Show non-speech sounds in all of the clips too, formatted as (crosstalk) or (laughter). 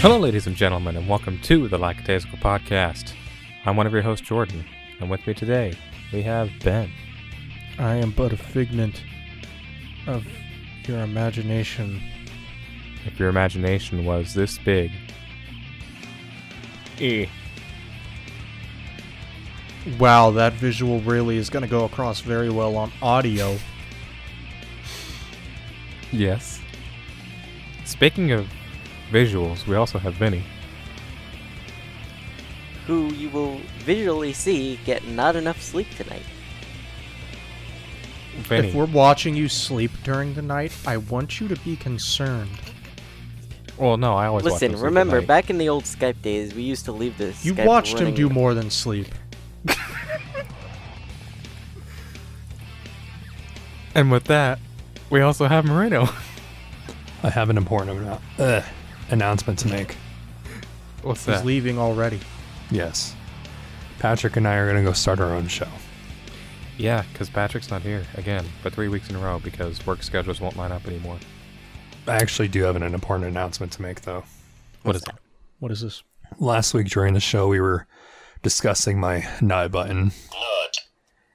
Hello, ladies and gentlemen, and welcome to the Lackadaisical Podcast. I'm one of your hosts, Jordan, and with me today we have Ben. I am but a figment of your imagination. If your imagination was this big, E. Wow, that visual really is going to go across very well on audio. yes. Speaking of visuals, we also have Vinny. who you will visually see get not enough sleep tonight. Vinny. If we're watching you sleep during the night, I want you to be concerned. well, no, I always Listen, him sleep at remember, night. back in the old Skype days, we used to leave this. You Skype watched him do more than sleep. And with that, we also have Marino. I have an important annou- uh, announcement to make. (laughs) What's He's that? leaving already. Yes. Patrick and I are going to go start our own show. Yeah, because Patrick's not here again for three weeks in a row because work schedules won't line up anymore. I actually do have an important announcement to make, though. What is that? What is this? Last week during the show, we were discussing my nut button.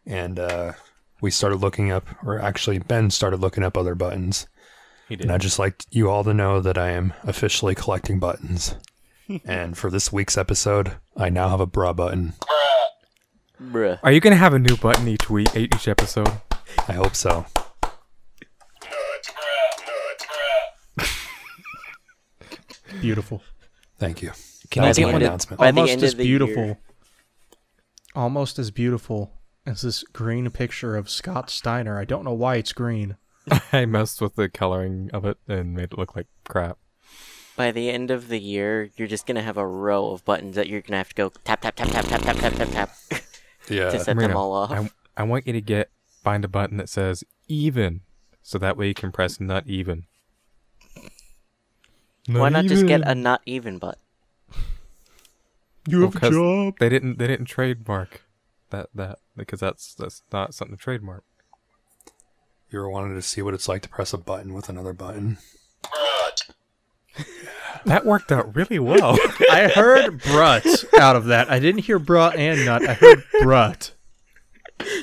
And uh, we started looking up, or actually, Ben started looking up other buttons. He did. And I'd just like you all to know that I am officially collecting buttons. (laughs) and for this week's episode, I now have a bra button. Bruh. Are you gonna have a new button each week, each episode? I hope so. Beautiful. Thank you. Can that I was get my one of- announcement. By Almost as beautiful. year- Almost as beautiful as this green picture of Scott Steiner. I don't know why it's green. (laughs) I messed with the coloring of it and made it look like crap. By the end of the year, you're just gonna have a row of buttons that you're gonna have to go tap tap tap tap tap tap tap tap tap (laughs) Yeah. to set them all off. I, I want you to get find a button that says even, so that way you can press not even. Why not just get a not even butt? (laughs) You Well, 'cause They didn't. They didn't trademark that that because that's that's not something to trademark. You ever wanted to see what it's like to press a button with another button? Brut. That worked out really well. (laughs) I heard brut out of that. I didn't hear bra and nut. I heard brut.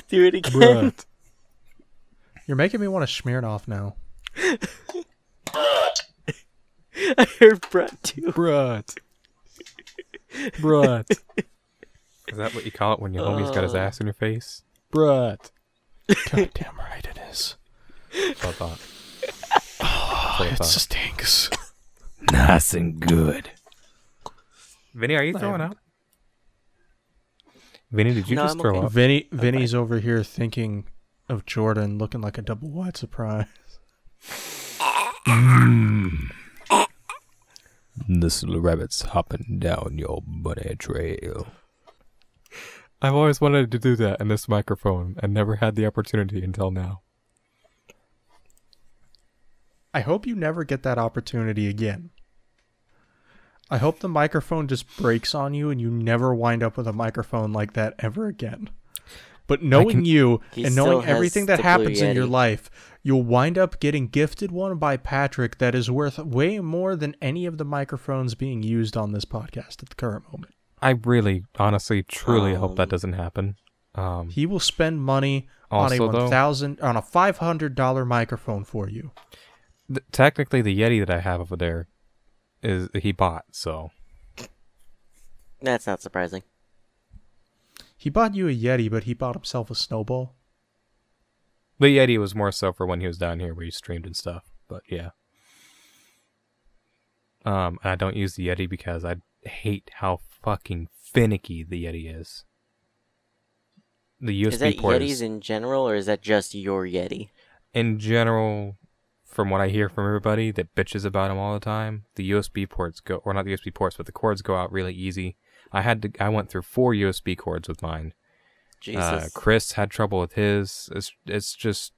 Do it again. Bruh. You're making me want to smear off now. Brut. I heard brut too. Brut. Brut. Is that what you call it when your homie's got his Uh. ass in your face? Brut. God (laughs) damn right it is. That's what I thought. That's what I It thought. stinks. nice and good. Vinny, are you throwing up? Vinny, did you No, just I'm throw okay. up? Vinny, Vinny's over here thinking of Jordan looking like a double wide surprise. This little rabbit's hopping down your bunny trail. I've always wanted to do that in this microphone and never had the opportunity until now. I hope you never get that opportunity again. I hope the microphone just breaks on you and you never wind up with a microphone like that ever again. But knowing can- you and knowing everything that happens in your life, you'll wind up getting gifted one by Patrick that is worth way more than any of the microphones being used on this podcast at the current moment. I really, honestly, truly hope that Um, doesn't happen. Um, He will spend money on a though- one thousand on a five hundred dollar microphone for you. th- technically, the Yeti that I have over there is he bought. So That's not surprising. He bought you a Yeti, but he bought himself a snowball. the Yeti was more so for when he was down here where he streamed and stuff. But yeah. Um, and I don't use the Yeti because I hate how fucking finicky the Yeti is. The USB is that port Yetis is, in general, or is that just your Yeti? in general, from what I hear from everybody that bitches about them all the time, the USB ports go, or not the USB ports, but the cords go out really easy. I had to, I went through four USB cords with mine. Jesus. Uh, Chris had trouble with his. It's, it's just,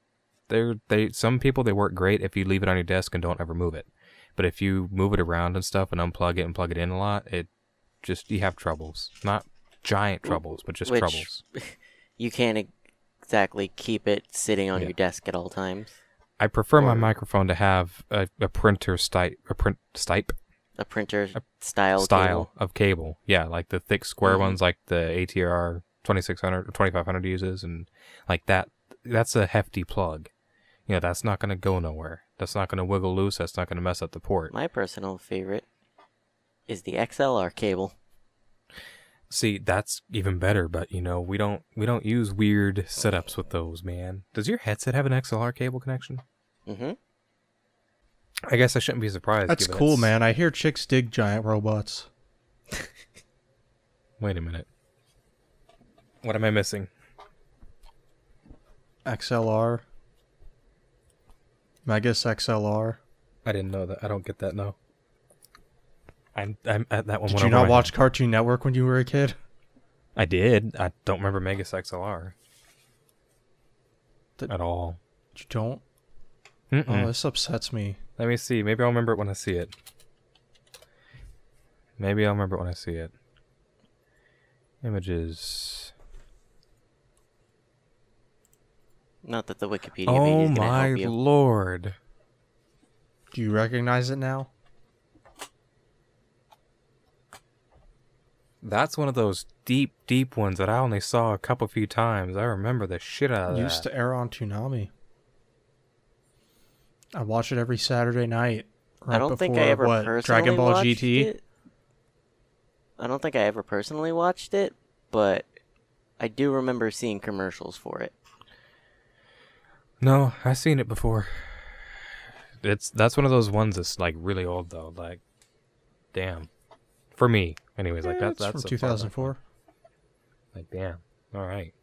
they're, they, some people, they work great if you leave it on your desk and don't ever move it. But if you move it around and stuff and unplug it and plug it in a lot, it just, you have troubles. Not giant troubles, but just Which- troubles. (laughs) you can't exactly keep it sitting on Yeah. your desk at all times. I prefer my microphone to have a, a printer stipe, a print stipe, a printer style style cable. of cable. Yeah, like the thick square Mhm. ones, like the ATR 2600 or 2500 uses, and like that. That's a hefty plug. You know, that's not going to go nowhere. That's not going to wiggle loose. That's not going to mess up the port. My personal favorite is the XLR cable. See, that's even better. But you know, we don't we don't use weird setups with those, man. Does your headset have an XLR cable connection? Mm-hmm. I guess I shouldn't be surprised. That's cool, it's- man. I hear chicks dig giant robots. (laughs) Wait a minute. What am I missing? XLR. Megas XLR. I didn't know that. I don't get that. No. I'm I'm at that one. Did you not watch head. Cartoon Network when you were a kid? I did. I don't remember Megas XLR Th- at all. You don't? Mm-mm. Oh, this upsets me. Let me see. Maybe I'll remember it when I see it. Maybe I'll remember it when I see it. Images. Not that the Wikipedia Oh page is gonna my help you. lord! Do you recognize it now? That's one of those deep, deep ones that I only saw a couple few times. I remember the shit out of Used that. to air on Toonami. I watch it every Saturday night. Right I don't think I ever what, personally Dragon Ball watched GT. It. I don't think I ever personally watched it, but I do remember seeing commercials for it. No, I've seen it before. It's that's one of those ones that's like really old though. Like, damn. For me, anyways, like Eh, that. That's from a far enough 2004. Like, damn. All right.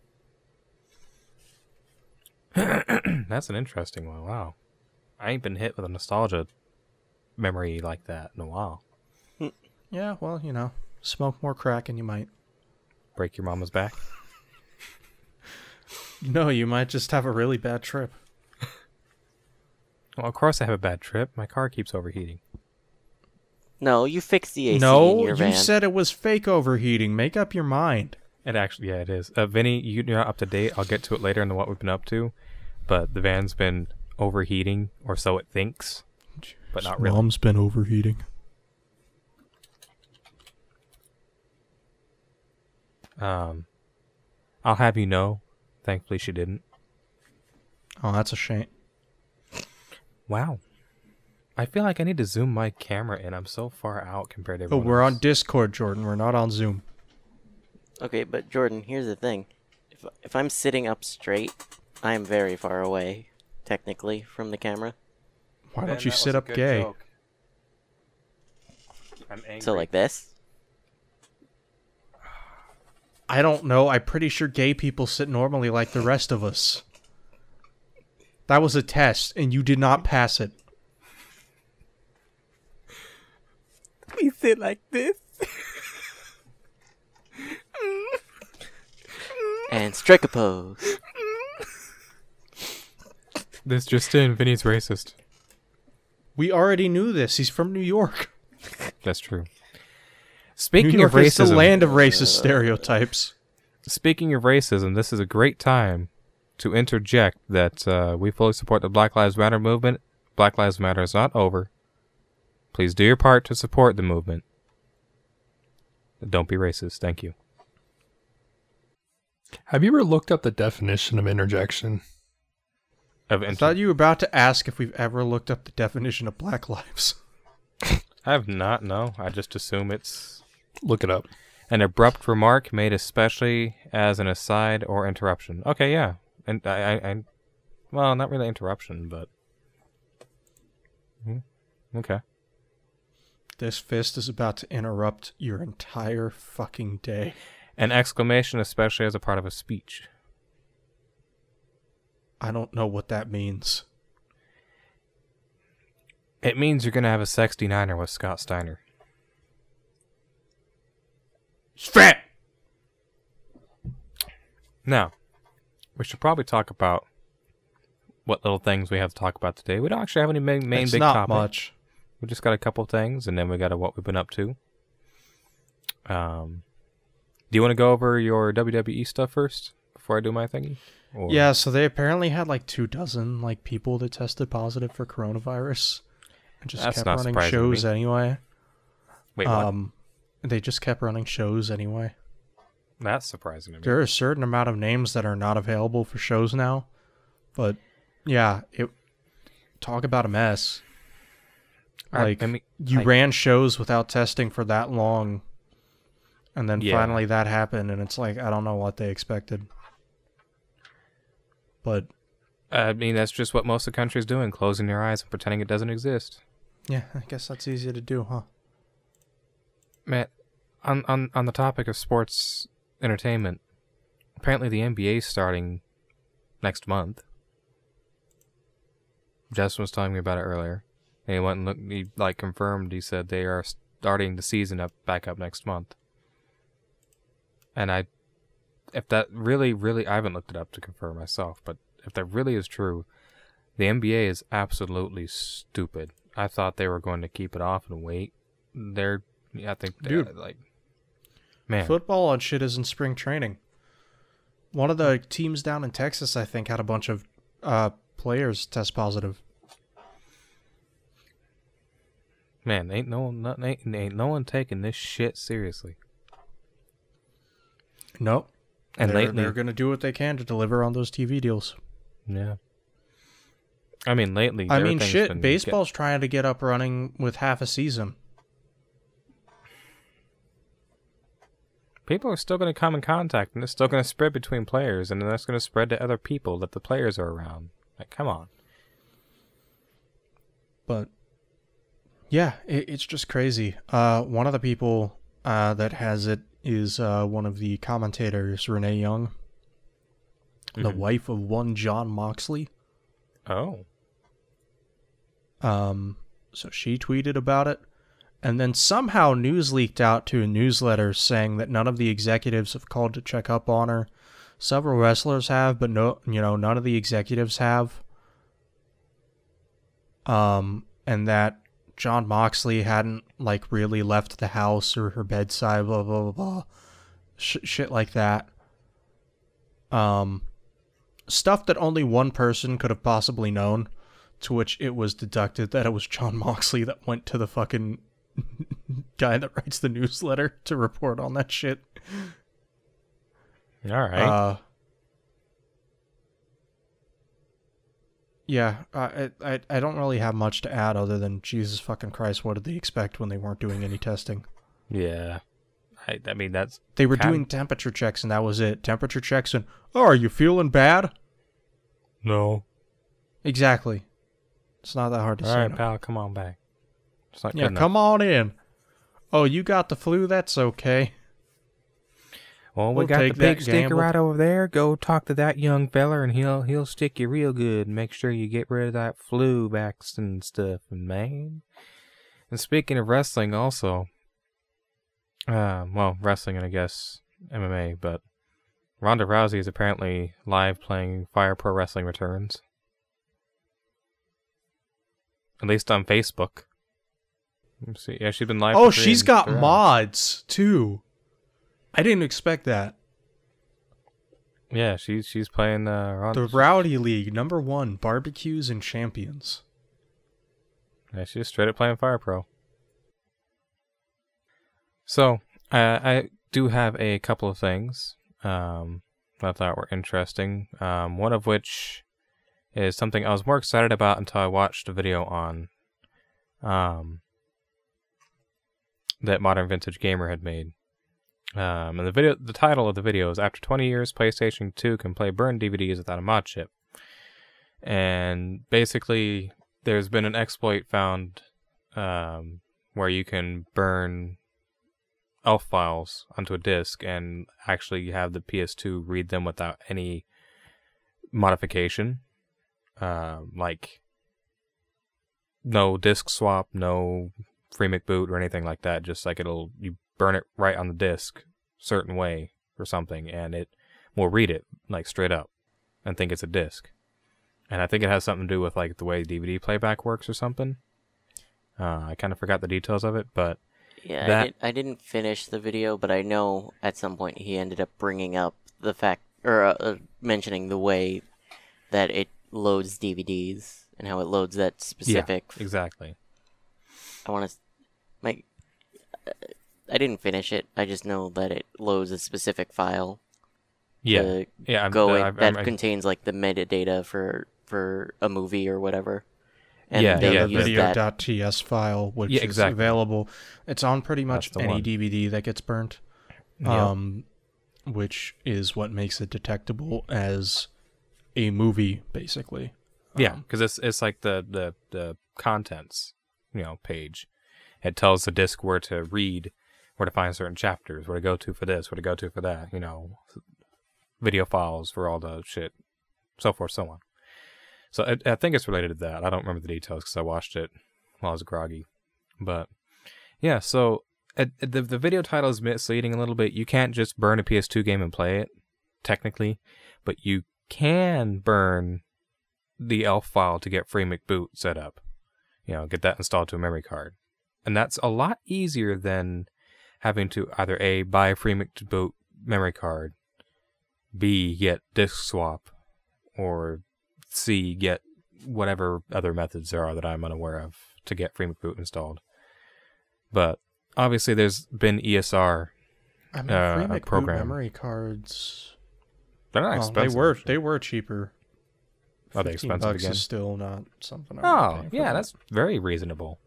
(clears throat) that's an interesting one. Wow. I ain't been hit with a nostalgia memory like that in a while. Yeah, well, you know, smoke more crack and you might. Break your mama's back. (laughs) No, you might just have a really bad trip. (laughs) Well, of course I have a bad trip. My car keeps overheating. No, you fixed the AC in no, your you van. said it was fake overheating. Make up your mind. It actually, yeah, it is. Uh, Vinny, you- you're not up to date. I'll get to it later into what we've been up to. But the van's been overheating, or so it thinks, but not really. Mom's been overheating. Um, I'll have you know. Thankfully, she didn't. Oh, that's a shame. Wow. I feel like I need to zoom my camera in. I'm so far out compared to Oh, everyone we're on. Discord, Jordan. We're not on Zoom. Okay, but Jordan, here's the thing. If if I'm sitting up straight, I am very far away, technically, from the camera. Why don't you sit up gay? I'm angry. So like this. I don't know. I'm pretty sure gay people sit normally like the rest of us. That was a test, and you did not pass it. we sit like this. And strike a pose. This just in, Vinny's racist. We already knew this. He's from New York. That's true. New Speaking York of is the land of racist stereotypes. speaking of racism, this is a great time to interject that uh, we fully support the Black Lives Matter movement. Black Lives Matter is not over. Please do your part to support the movement. Don't be racist. Thank you. Have you ever looked up the definition of interjection? Of I thought you were about to ask if we've ever looked up the definition of black lives. (laughs) I have not. No, I just assume it's Look it up. an abrupt remark made especially as an aside or interruption. Okay, yeah, and I, I, I well, not really interruption, but Hmm, okay. This fist is about to interrupt your entire fucking day. An exclamation, especially as a part of a speech. I don't know what that means. It means you're gonna have a 69er with Scott Steiner. Fat! Now, we should probably talk about what little things we have to talk about today. We don't actually have any main, main it's big not topic. much. We just got a couple things, and then we got a what we've been up to. Um, do you want to go over your WWE stuff first before I do my thingy? Or- Yeah, so they apparently had like two dozen like people that tested positive for coronavirus, and just That's kept running shows anyway. Wait, what? Um, they just kept running shows anyway. That's surprising to me. There are a certain amount of names that are not available for shows now, but yeah, it talk about a mess. I- Like I mean, you I- ran shows without testing for that long, and then Yeah. finally that happened, and it's like I don't know what they expected. But I mean, that's just what most of the country is doing, closing their eyes and pretending it doesn't exist. yeah, I guess that's easy to do, huh? Matt, on on on the topic of sports entertainment, apparently the NBA is starting next month. Justin was telling me about it earlier. And he went and looked, he like confirmed. He said they are starting the season up back up next month. And I, if that really, really, I haven't looked it up to confirm myself, but if that really is true, the NBA is absolutely stupid. I thought they were going to keep it off and wait. They're, I think, they're, Dude. like, man, Football and shit is in spring training. One of the teams down in Texas, I think, had a bunch of uh, players test positive. Man, ain't no one, ain't, ain't no one taking this shit seriously. Nope. And they're, lately, they're going to do what they can to deliver on those TV deals. yeah. I mean, lately, I mean, shit. Baseball's trying to get up running with half a season. people are still going to come in contact, and it's still going to spread between players, and then that's going to spread to other people that the players are around. Like, come on. But yeah, it, it's just crazy. Uh, one of the people uh, that has it is uh, one of the commentators, Renee Young, the Mhm. wife of one Jon Moxley. Oh, Um, so she tweeted about it, and then somehow news leaked out to a newsletter saying that none of the executives have called to check up on her. Several wrestlers have, but no, you know, none of the executives have. Um, and that Jon Moxley hadn't like really left the house or her bedside, blah blah blah blah, Sh- shit like that. Um, stuff that only one person could have possibly known to which it was deducted that it was Jon Moxley that went to the fucking (laughs) guy that writes the newsletter to report on that shit. all right. Uh, yeah, I, I I don't really have much to add other than Jesus fucking Christ, what did they expect when they weren't doing any testing? yeah. I, I mean, that's They were doing temperature checks and that was it. Temperature checks and oh, are you feeling bad? no. Exactly. It's not that hard to All say. right, no. pal, come on back. Yeah, come on in. Oh, you got the flu? That's okay. Well, we We'll got the big sticker gamble. right over there. Go talk to that young feller, and he'll he'll stick you real good and make sure you get rid of that flu vaccine and stuff. And man, and speaking of wrestling, also, uh, well, wrestling and I guess MMA, but Ronda Rousey is apparently live playing Fire Pro Wrestling Returns, at least on Facebook. Let's see. Yeah, she's been live. Oh, she's got mods too. I didn't expect that. Yeah, she's she's playing uh, The Rowdy League, number one, barbecues and champions. Yeah, she's straight up playing Fire Pro. So, uh, I do have a couple of things um, that I thought were interesting. Um, one of which is something I was more excited about until I watched a video on um, that Modern Vintage Gamer had made. Um, and the video, the title of the video is "After 20 years, PlayStation 2 can play burned DVDs without a mod chip." And basically, there's been an exploit found um, where you can burn ELF files onto a disk and actually have the PS2 read them without any modification, uh, like no disk swap, no Free McBoot or anything like that. Just like it'll you burn it right on the disk, certain way or something, and it will read it like straight up and think it's a disk. And I think it has something to do with like the way DVD playback works or something. Uh, I kind of forgot the details of it, but Yeah, I, did, I didn't finish the video, but I know at some point he ended up bringing up the fact, or uh, uh, mentioning the way that it loads DVDs and how it loads that specific. yeah, exactly. I want to, like, I didn't finish it. I just know that it loads a specific file. Yeah, yeah. I'm, go uh, in, I'm- that I'm- contains like the metadata for for a movie or whatever. And Yeah, yeah, the use video.ts file, which Yeah, is available. It's on pretty much any one. DVD that gets burnt, Yep. um, which is what makes it detectable as a movie, basically. Yeah, Um, because it's it's like the the the contents, you know, page. It tells the disk where to read, where to find certain chapters, where to go to for this, where to go to for that. You know, video files for all the shit, so forth, so on. So I, I think it's related to that. I don't remember the details because I watched it while I was groggy, but yeah. So the the video title is misleading a little bit. You can't just burn a PS2 game and play it, technically, but you can burn the ELF file to get free McBoot set up. You know, get that installed to a memory card. And that's a lot easier than having to either A, buy a free McBoot memory card, B, get disk swap, or C, get whatever other methods there are that I'm unaware of to get free McBoot installed. But obviously, there's been ESR. I mean, uh, free a McBoot program. memory cards. They're not oh, expensive. they were they were cheaper. Are they 15 expensive bucks again? is still not something. I'm Oh, yeah, that. that's very reasonable.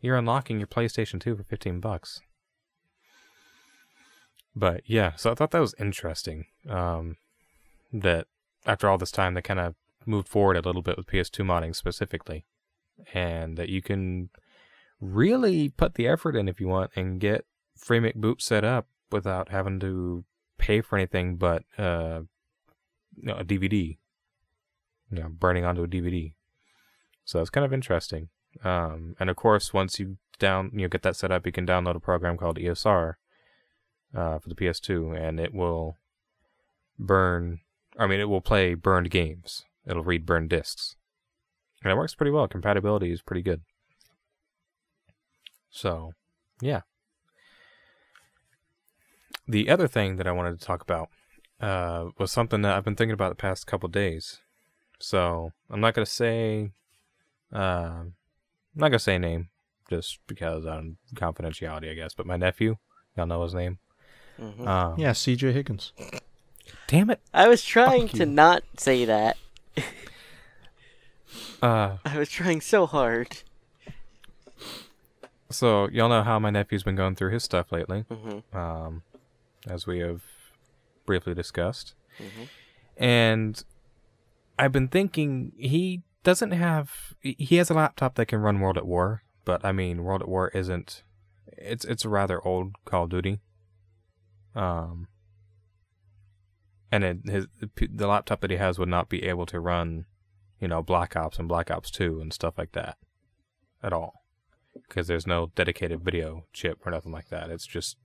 You're unlocking your PlayStation 2 for 15 bucks. But yeah, so I thought that was interesting. Um, that after all this time, they kind of moved forward a little bit with PS2 modding specifically, and that you can really put the effort in if you want and get free McBoot set up without having to pay for anything but uh, a DVD. You know, burning onto a DVD. So it's kind of interesting. Um, and of course, once you down you know, get that set up, you can download a program called ESR uh, for the PS2, and it will burn. I mean, it will play burned games. It'll read burned discs, and it works pretty well. Compatibility is pretty good. So, yeah. The other thing that I wanted to talk about uh, was something that I've been thinking about the past couple days. So I'm not gonna say, uh, I'm not gonna say name, just because on confidentiality, I guess. But my nephew, y'all know his name. Mhm. Um, yeah, C.J. Higgins. Damn it. I was trying Fuck to you. not say that. Uh, (laughs) I was trying so hard. so y'all know how my nephew's been going through his stuff lately, hmm um, as we have briefly discussed. hmm and I've been thinking he doesn't have he has a laptop that can run World at War, but I mean World at War isn't it's it's a rather old Call of Duty. Um and it, his the laptop that he has would not be able to run, you know, Black Ops and Black Ops 2 and stuff like that at all. Because there's no dedicated video chip or nothing like that. It's just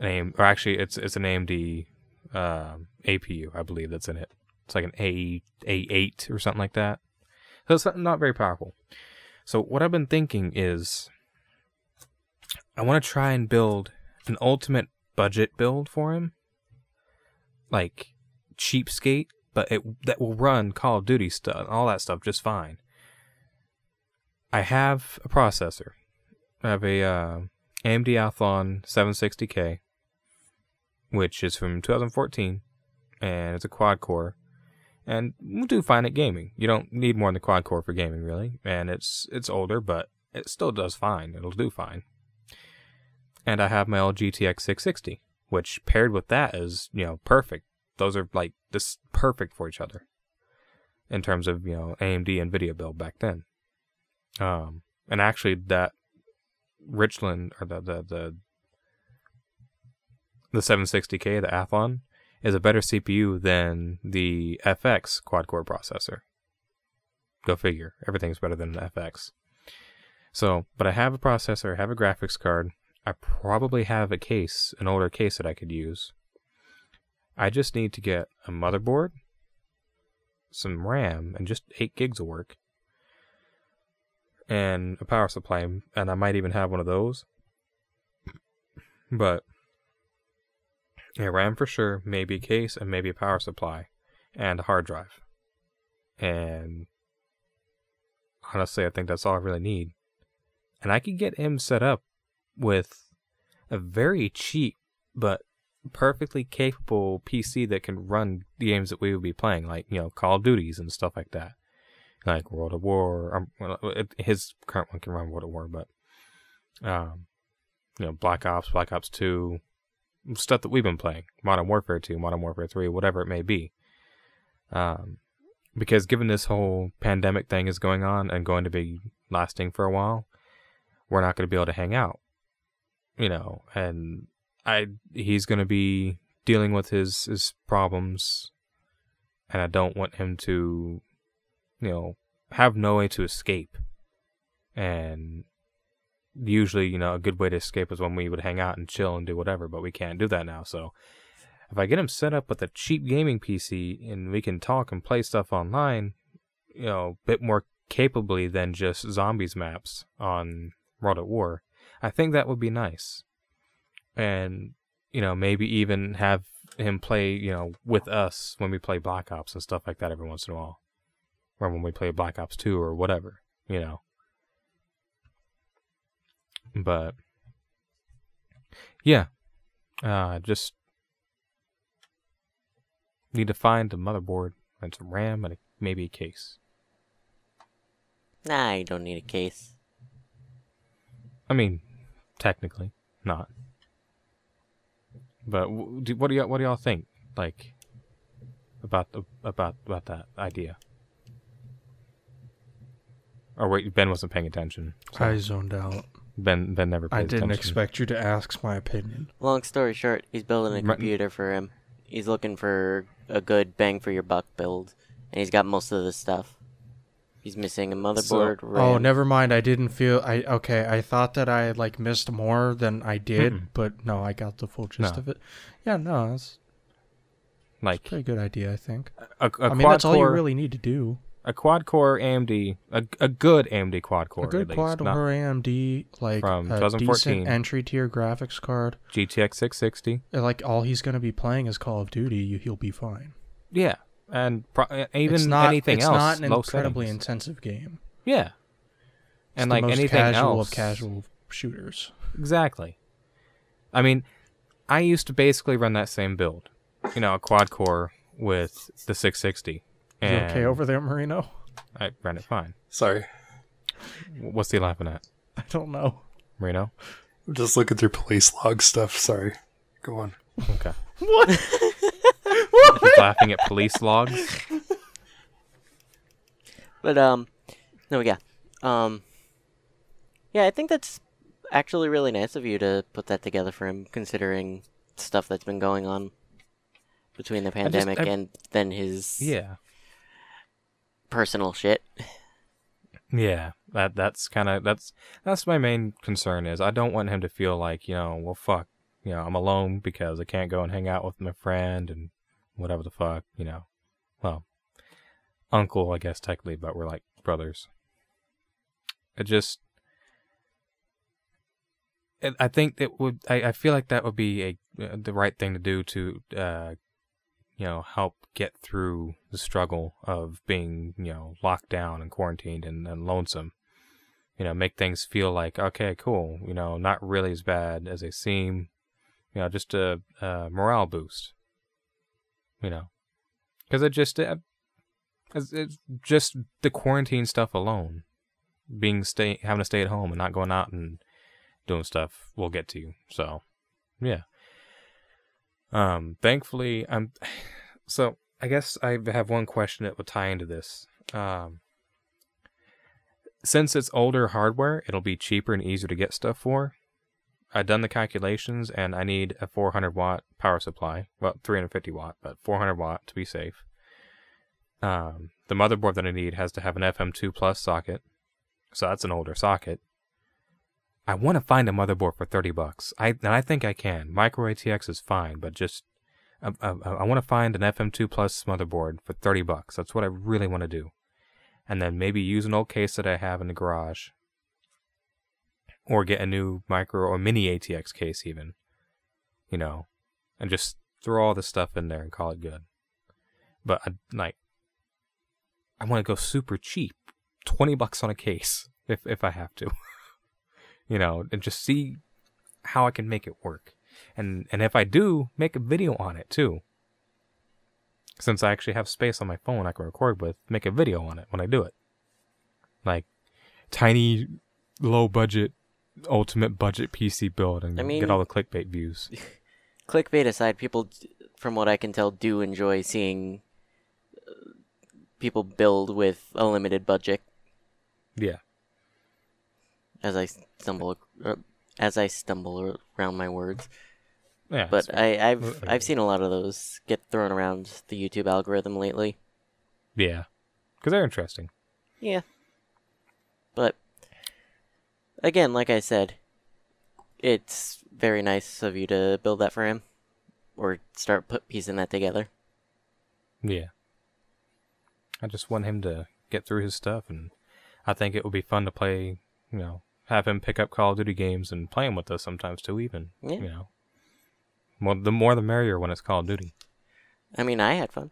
an AIM, or actually it's it's an AMD um, APU, I believe that's in it. It's like an A A8 or something like that. So it's not very powerful. So what I've been thinking is, I want to try and build an ultimate budget build for him, like cheapskate, but it that will run Call of Duty stuff, all that stuff just fine. I have a processor. I have a uh, AMD Athlon 760K which is from 2014, and it's a quad core, and we'll do fine at gaming. You don't need more than the quad core for gaming, really, and it's it's older, but it still does fine. It'll do fine. And I have my old GTX 660, which paired with that is you know perfect. Those are like this perfect for each other in terms of you know AMD and video build back then. Um, and actually that Richland or the the the the 760K, the Athlon, is a better CPU than the FX quad core processor. Go figure. Everything's better than FX. So, but I have a processor, I have a graphics card. I probably have a case, an older case that I could use. I just need to get a motherboard, some RAM, and just 8 gigs of work, and a power supply, and I might even have one of those. But yeah, RAM for sure, maybe a case, and maybe a power supply, and a hard drive. And honestly, I think that's all I really need. And I could get him set up with a very cheap but perfectly capable PC that can run the games that we would be playing, like you know Call of Duties and stuff like that, like World at War. Um, his current one can run World at War, but um, you know Black Ops, Black Ops Two, stuff that we've been playing, Modern Warfare Two, Modern Warfare Three, whatever it may be. Um, because given this whole pandemic thing is going on and going to be lasting for a while, we're not going to be able to hang out, you know, and I he's going to be dealing with his his problems, and I don't want him to, you know, have no way to escape. And usually, you know, a good way to escape is when we would hang out and chill and do whatever, but we can't do that now. So if I get him set up with a cheap gaming PC and we can talk and play stuff online, you know, a bit more capably than just zombies maps on World at War, I think that would be nice and you know maybe even have him play you know with us when we play Black Ops and stuff like that every once in a while, or when we play Black Ops Two or whatever, you know. But yeah, uh, just need to find a motherboard and some RAM and a, maybe a case. Nah, you don't need a case. I mean, technically, not. But what do y'all what do y'all think like about the, about about that idea? Or wait, Ben wasn't paying attention. So I zoned out. Ben Ben never. I didn't attention. expect you to ask my opinion. Long story short, he's building a computer for him. He's looking for a good bang for your buck build, and he's got most of the stuff. He's missing a motherboard. So, oh, never mind. I didn't feel. I okay. I thought that I like missed more than I did, mm but no, I got the full gist no. of it. Yeah, no, it's like pretty good idea. I think. A, a I mean, that's all you really need to do. A quad core AMD, a, a good AMD quad core. A good quad core AMD, like from 2014 entry tier graphics card, GTX 660. Like all he's gonna be playing is Call of Duty. He'll be fine. Yeah, and pro- uh, even it's not, anything it's else. It's not an incredibly settings. intensive game. Yeah, it's and like anything casual else, of casual shooters. Exactly. I mean, I used to basically run that same build. You know, a quad core with the 660. And you okay over there, Marino? I ran it fine. Sorry. What's he laughing at? I don't know. Marino? I'm just looking through police log stuff. Sorry. Go on. Okay. (laughs) what? (laughs) laughing at police logs. (laughs) But um, no, yeah, um, yeah, I think that's actually really nice of you to put that together for him, considering stuff that's been going on between the pandemic just, and then his yeah personal shit. Yeah, that that's kind of that's that's my main concern is I don't want him to feel like you know well fuck you know I'm alone because I can't go and hang out with my friend and whatever the fuck, you know. Well, uncle, I guess technically, but we're like brothers. It just, I think it would. I, I feel like that would be a uh, the right thing to do to, uh, you know, help get through the struggle of being, you know, locked down and quarantined and, and lonesome. You know, make things feel like okay, cool. You know, not really as bad as they seem. You know, just a, a morale boost you know, because it just it, it's just the quarantine stuff alone, being stay having to stay at home and not going out and doing stuff will get to you. So, yeah. Um, thankfully, I'm. (sighs) So I guess I have one question that would tie into this. Um, since it's older hardware, it'll be cheaper and easier to get stuff for. I've done the calculations and I need a 400 watt power supply. Well, 350 watt, but 400 watt to be safe. Um, the motherboard that I need has to have an FM2 plus socket. So that's an older socket. I want to find a motherboard for 30 bucks. I and I think I can. Micro ATX is fine, but just uh, uh, uh, I, I, I want to find an FM2 plus motherboard for 30 bucks. That's what I really want to do. And then maybe use an old case that I have in the garage or get a new micro or mini ATX case even, you know, and just throw all the stuff in there and call it good. But I, like, I want to go super cheap, twenty bucks on a case (laughs) if if I have to, (laughs) you know, and just see how I can make it work. And and if I do, make a video on it too. Since I actually have space on my phone I can record with, make a video on it when I do it. Like tiny low budget ultimate budget PC build and I mean- get all the clickbait views. (laughs) Clickbait aside, people, from what I can tell, do enjoy seeing uh, people build with a limited budget. Yeah. As I stumble, uh, as I stumble around my words, Yeah. but I, I've Whatever. I've seen a lot of those get thrown around the YouTube algorithm lately. yeah. Cuz they're interesting. Yeah. But again, like I said, it's very nice of you to build that for him or start put piecing that together. Yeah. I just want him to get through his stuff, and I think it would be fun to play, you know, have him pick up Call of Duty games and play them with us sometimes too, even. Yeah. You know. More, the more the merrier when it's Call of Duty. I mean, I had fun.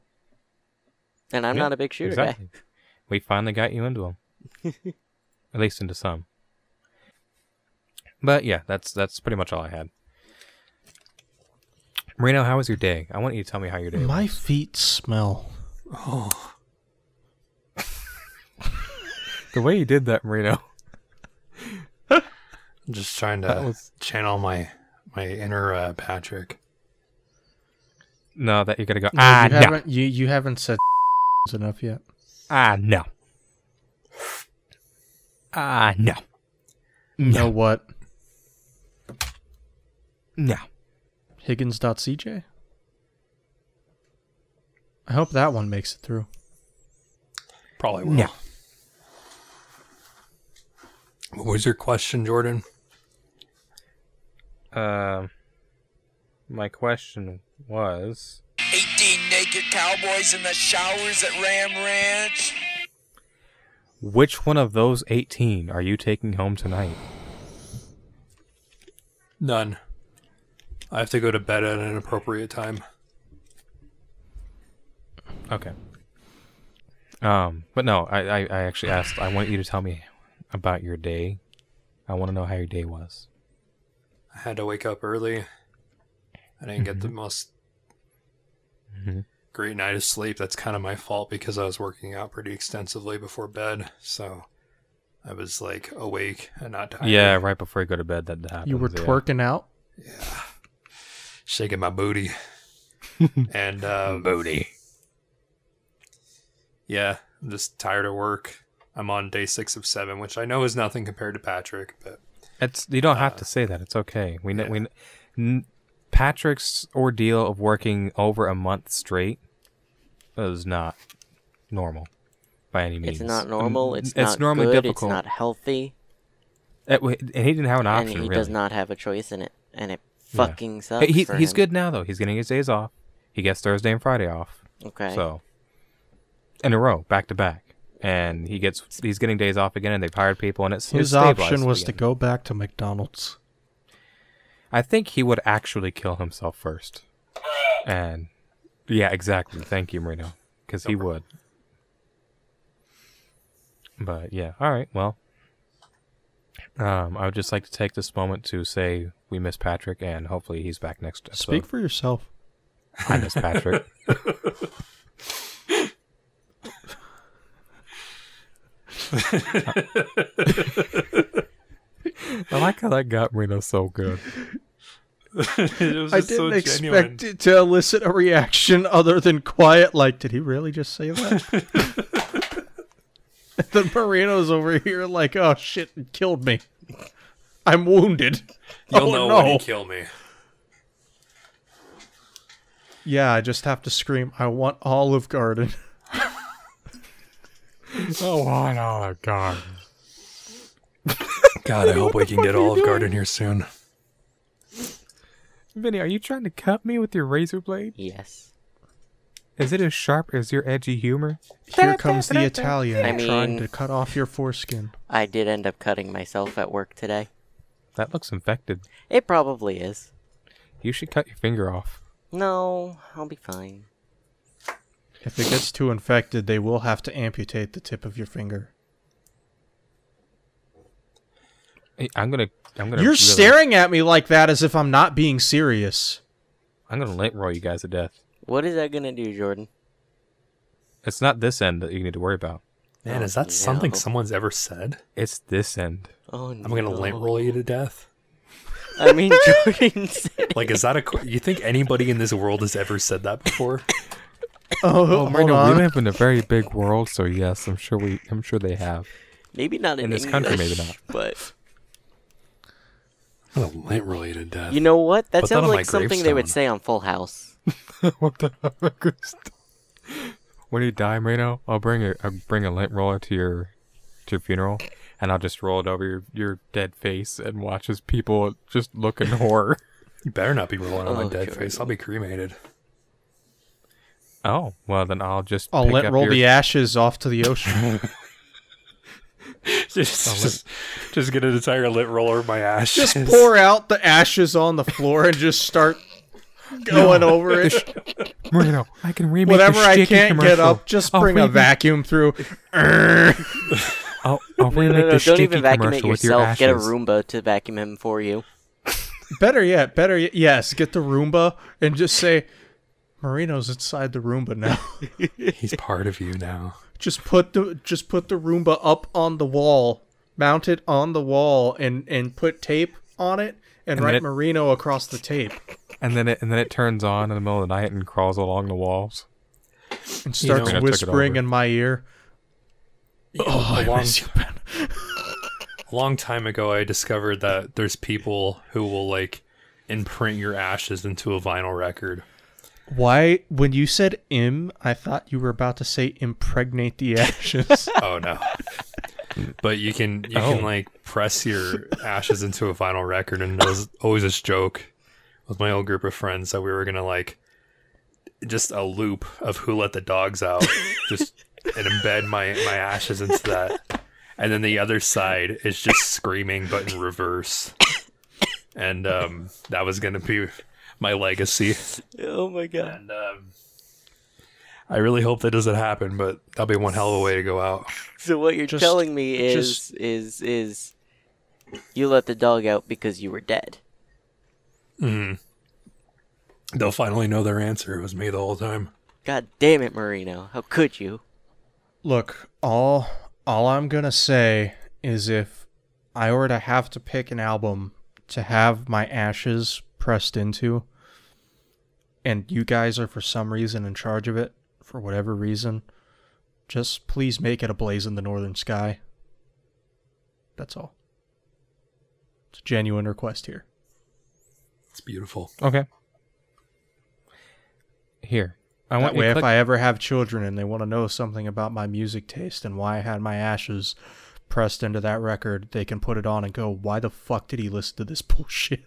And I'm Yeah, not a big shooter exactly. We finally got you into them. (laughs) At least into some. But yeah, that's that's pretty much all I had. Marino, how was your day? I want you to tell me how your day My was. feet smell. Oh. (laughs) The way you did that, Marino. I'm just trying to was- channel my my inner uh, Patrick. No, that you gotta go. No, ah, you no. haven't you, you haven't said (laughs) enough yet. Ah, no. Ah, no. You know what? No. Higgins.cj? I hope that one makes it through. Probably will. No. What was your question, Jordan? Um, my question was 18 naked cowboys in the showers at Ram Ranch. which one of those 18 are you taking home tonight? None. I have to go to bed at an appropriate time. Okay. Um, but no, I, I, I actually asked, I want you to tell me about your day. I want to know how your day was. I had to wake up early. I didn't get the most Mhm. great night of sleep. That's kind of my fault because I was working out pretty extensively before bed. So I was like awake and not tired. Yeah, right before you go to bed, that happens. You were yeah. twerking out? Shaking my booty. (laughs) and um, Booty. yeah, I'm just tired of work. I'm on day six of seven, which I know is nothing compared to Patrick, but It's you don't have to say that. It's okay. We know yeah. we n- Patrick's ordeal of working over a month straight is not normal by any means. It's not normal. Um, It's, it's not normally good. difficult. It's not healthy, Uh, wait, and he didn't have an and option. he really. does not have a choice in it, and it Yeah. Fucking sucks. Hey, he, for he's him. good now though. He's getting his days off. He gets Thursday and Friday off. Okay. So in a row, back to back, and he gets he's getting days off again. And they've hired people, and it's His option was to go back to McDonald's. I think he would actually kill himself first. And yeah, exactly. Thank you, Marino, because he would. But yeah, all right. Well, um, I would just like to take this moment to say we miss Patrick, and hopefully he's back next episode. Speak for yourself. I miss Patrick. (laughs) I like how that got Marino so good. it was I didn't genuine. expect it to elicit a reaction other than quiet, like, did he really just say that? (laughs) (laughs) and then Marino's over here like, oh shit, it killed me. I'm wounded. You'll oh, know no. when he kill me. Yeah, I just have to scream, I want Olive Garden. (laughs) Oh, I know, oh, God. (laughs) God, I hope we can get Olive Garden here soon. Vinny, are you trying to cut me with your razor blade? yes. Is it as sharp as your edgy humor? Here comes the Italian I trying mean- to cut off your foreskin. I did end up cutting myself at work today. That looks infected. It probably is. You should cut your finger off. No, I'll be fine. If it gets too infected, they will have to amputate the tip of your finger. Hey, I'm gonna. I'm gonna. You're really- staring at me like that as if I'm not being serious. I'm gonna lint roll you guys to death. What is that gonna do, Jordan? It's not this end that you need to worry about. Man, Oh, is that something someone's ever said? It's this end. Oh I'm gonna lint roll you to death. I mean, (laughs) Jordan Like, is that a? You think anybody in this world has ever said that before? Oh, Oh, oh hold Marino, we live in a very big world, so yes, I'm sure we. I'm sure they have. maybe not in, In this country, maybe not. But I'm gonna lint roll you to death. you know what? That Put sounds on my like something they would say on Full House. (laughs) what the heck? when you die, Marino, I'll bring a I'll bring a lint roller to your to your funeral, and I'll just roll it over your, your dead face and watch as people just look in horror. (laughs) You better not be rolling on my Oh, dead Jordan. face. I'll be cremated. Oh, well then I'll just I'll pick let up roll your, the ashes off to the ocean. (laughs) (laughs) just, just, just get an entire lit roll over my ass. just pour out the ashes on the floor and just start going over it. Marino. I can remake Whenever the I can't get up, just I'll bring a vacuum through. I'll, I'll No, remake no, no, the don't even vacuum it commercial with your ashes. Get a Roomba to vacuum him for you. (laughs) Better yet, better yet, yes, get the Roomba and just say, Marino's inside the Roomba now. (laughs) He's part of you now. just put the just put the Roomba up on the wall, mount it on the wall, and and put tape on it, and, And write it- Marino across the tape, And then it and then it turns on in the middle of the night and crawls along the walls. and You know- starts I took it whispering in my ear. Oh, oh a long, you, Ben. (laughs) a long time ago, I discovered that there's people who will like imprint your ashes into a vinyl record. Why, when you said "im," I thought you were about to say "impregnate the ashes." (laughs) Oh no. But you can you Oh. can like press your ashes into a vinyl record, and it was always this joke with my old group of friends that we were gonna like just a loop of Who Let the Dogs Out, just and embed my my ashes into that, and then the other side is just screaming but in reverse, and um, that was gonna be my legacy, Oh my god. and um, I really hope that doesn't happen, but that'll be one hell of a way to go out. So what you're Just- telling me is just- is is you let the dog out because you were dead. Mhm. They'll finally know their answer. It was me the whole time. God damn it, Marino. How could you? Look, all all I'm gonna say is if I were to have to pick an album to have my ashes pressed into, and you guys are for some reason in charge of it, for whatever reason, just please make it a blaze in the northern sky. That's all. It's a genuine request here. It's beautiful. Okay. Here. I want way, if click, I ever have children and they want to know something about my music taste and why I had my ashes pressed into that record, they can put it on and go, "Why the fuck did he listen to this (laughs) bullshit?"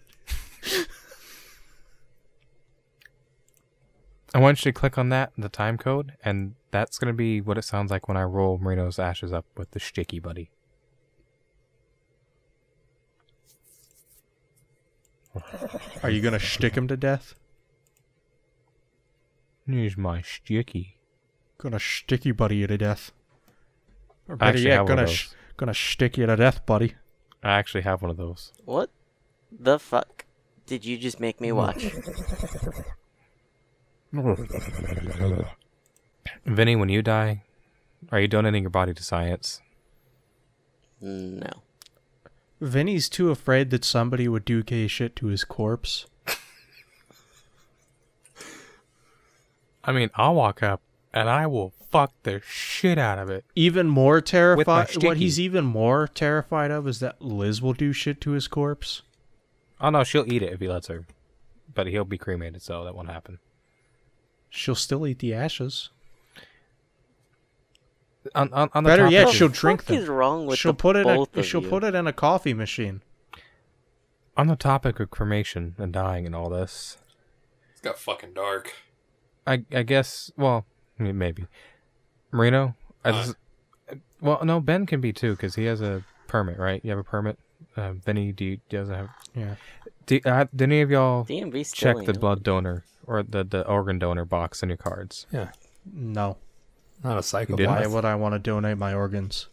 I want you to click on that, the time code, and that's gonna be what it sounds like when I roll Marino's ashes up with the sticky buddy. Are you gonna shtick him to death? Here's my sticky. Gonna sticky buddy you to death. Or I better yet, have one of gonna sh- gonna stick you to death, buddy. I actually have one of those. What the fuck did you just make me watch? (laughs) Vinny, when you die, are you donating your body to science? no. Vinny's too afraid that somebody would do gay shit to his corpse. I mean, I'll walk up and I will fuck the shit out of it. Even more terrified. What he's even more terrified of is that Liz will do shit to his corpse. Oh no, she'll eat it if he lets her, but he'll be cremated, so that won't happen. She'll still eat the ashes. On, on, on the Better yet, she'll What drink the fuck them. is wrong with she'll the put it. both In, of she'll you? put it in a coffee machine. on the topic of cremation and dying and all this. It's got fucking dark. I I guess well maybe Marino. I Uh. just- well, no, Ben can be too because he has a permit, right? You have a permit. Uh, Benny, do you doesn't have? Yeah. Do, uh, did any of y'all DMV check the blood donor or the the organ donor box in your cards? Yeah, No. not a psychopath. Why would I want to donate my organs?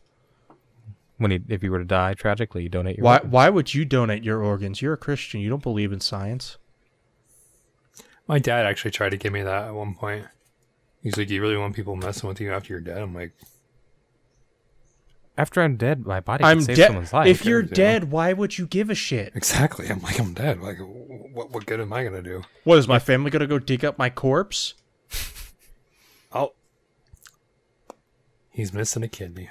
When he, if you were to die tragically, you donate your Why organs. why would you donate your organs? You're a Christian. You don't believe in science. My dad actually tried to give me that at one point. He's like, "You really want people messing with you after you're dead?" I'm like, After I'm dead, my body I'm can save dead. someone's life. If you're you dead, why would you give a shit? "Exactly." I'm like, "I'm dead. Like, what what good am I gonna do?" What is my family gonna go dig up my corpse? (laughs) Oh, he's missing a kidney.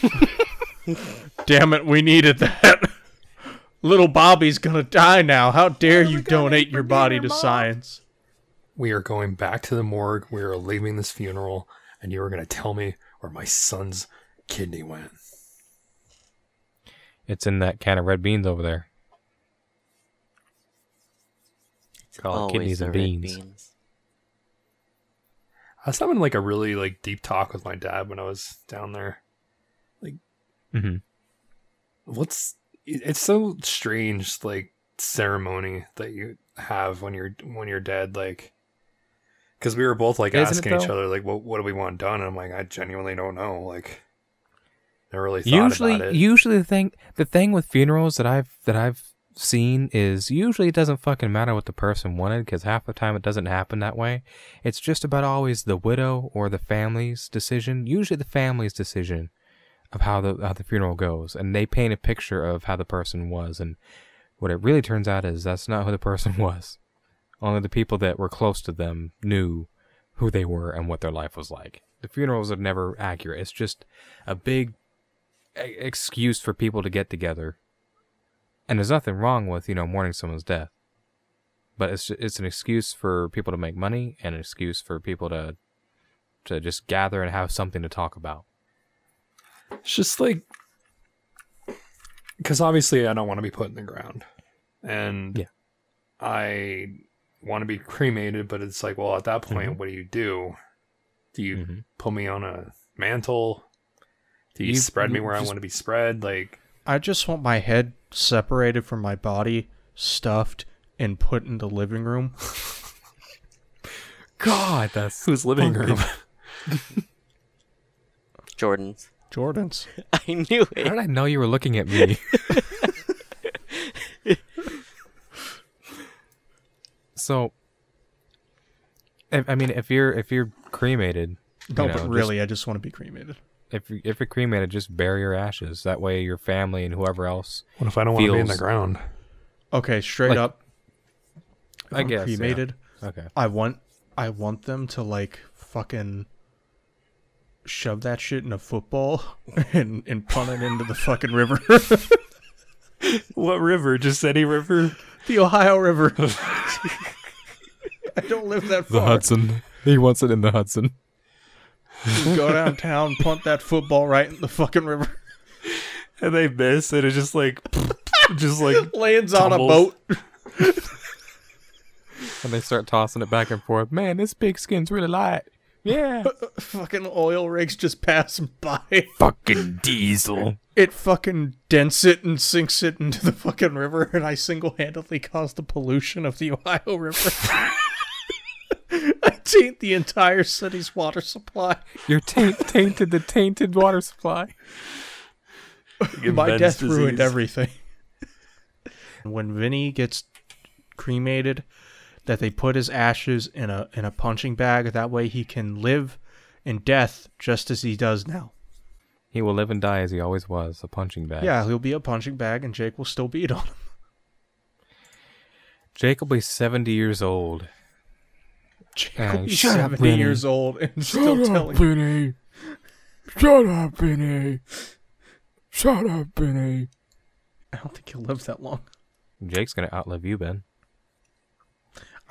(laughs) Damn it, we needed that. (laughs) Little Bobby's gonna die now. How dare you donate your body to science? We are going back to the morgue. We are leaving this funeral, and you are gonna tell me where my son's kidney went. It's in that can of red beans over there. Call it kidneys and red beans. I was having like a really like deep talk with my dad when I was down there. Like mm-hmm. what's it- it's so strange like ceremony that you have when you're when you're dead like because we were both like Isn't asking each other like what what do we want done and i'm like i genuinely don't know like i really thought Usually, about it usually the thing, the thing with funerals that I've that I've seen is usually it doesn't fucking matter what the person wanted because half the time it doesn't happen that way. It's just about always the widow or the family's decision. Usually the family's decision of how the how the funeral goes, and they paint a picture of how the person was, and what it really turns out is that's not who the person (laughs) was. Only the people that were close to them knew who they were and what their life was like. The funerals are never accurate. It's just a big excuse for people to get together. And there's nothing wrong with, you know, mourning someone's death. But it's it's an excuse for people to make money and an excuse for people to to just gather and have something to talk about. It's just like because obviously i don't want to be put in the ground and Yeah. i want to be cremated but it's like well at that point Mhm. what do you do do you Mhm. put me on a mantle do you, You- spread me you where i want to be spread like I just want my head separated from my body, stuffed, and put in the living room. (laughs) God, that's whose living room (laughs) Jordan's. Jordan's. (laughs) I knew it. How did I know you were looking at me? (laughs) so, if, I mean, if you're if you're cremated, No, you know, but just- really, I just want to be cremated. if you- if you're cremated, just bury your ashes. That way, your family and whoever else. What if I don't want to be in the ground? Okay, straight Like- up. If I I'm guess, yeah. cremated. Okay. I want I want them to like fucking shove that shit in a football (laughs) and and punt it into the fucking river. (laughs) What river? Just any river? the Ohio River. (laughs) I don't live that far. The. Hudson. He wants it in the Hudson. Just go downtown, punt that football right in the fucking river. And they miss, and it's just like, just like Lands on a boat. And they start tossing it back and forth. Man, this pig skin's really light. Yeah. (laughs) fucking oil rigs just pass by. (laughs) Fucking diesel. It fucking dents it and sinks it into the fucking river, and I single handedly caused the pollution of the Ohio River. (laughs) I taint the entire city's water supply. You're taint- tainted the tainted water supply. My Ben's death ruined everything. when Vinny gets cremated, that they put his ashes in a in a punching bag. That way he can live in death just as he does now. He will live and die as he always was, a punching bag. Yeah, he'll be a punching bag, and Jake will still beat on him. Jake will be 70 years old. Jake will be shut up, 70 Vinny. years old and still telling. Benny. Shut up, Benny. Shut up, Benny. I don't think he'll live that long. Jake's gonna outlive you, Ben.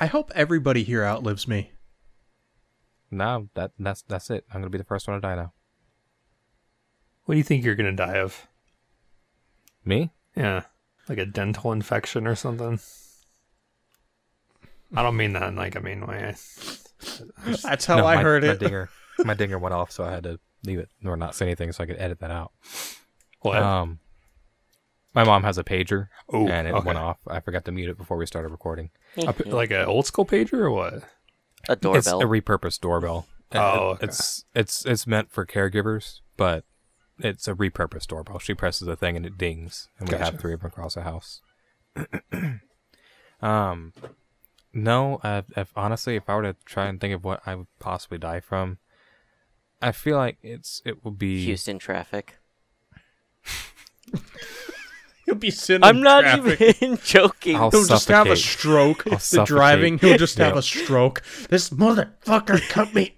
I hope everybody here outlives me. No, that that's that's it. I'm gonna be the first one to die now. What do you think you're gonna die of? Me? Yeah, like a dental infection or something. I don't mean that in like a mean way. That's how No, I my, heard my it. dinger, (laughs) my dinger went off, so I had to leave it or not say anything, so I could edit that out. What? Um, my mom has a pager, oh, and it okay. went off. I forgot to mute it before we started recording. A p- like an old school pager or what? A doorbell. It's doorbell. a repurposed doorbell. Oh, okay. it's it's it's meant for caregivers, but it's a repurposed doorbell. She presses the thing and it dings, and we Gotcha. have three of them across the house. (clears throat) um, no, uh, if honestly, if I were to try and think of what I would possibly die from, I feel like it's it would be Houston traffic. (laughs) (laughs) He'll be sitting. I'm in not traffic. even (laughs) joking. I'll He'll just have a stroke. I'll the driving, he'll just have Yeah. a stroke. This motherfucker cut me.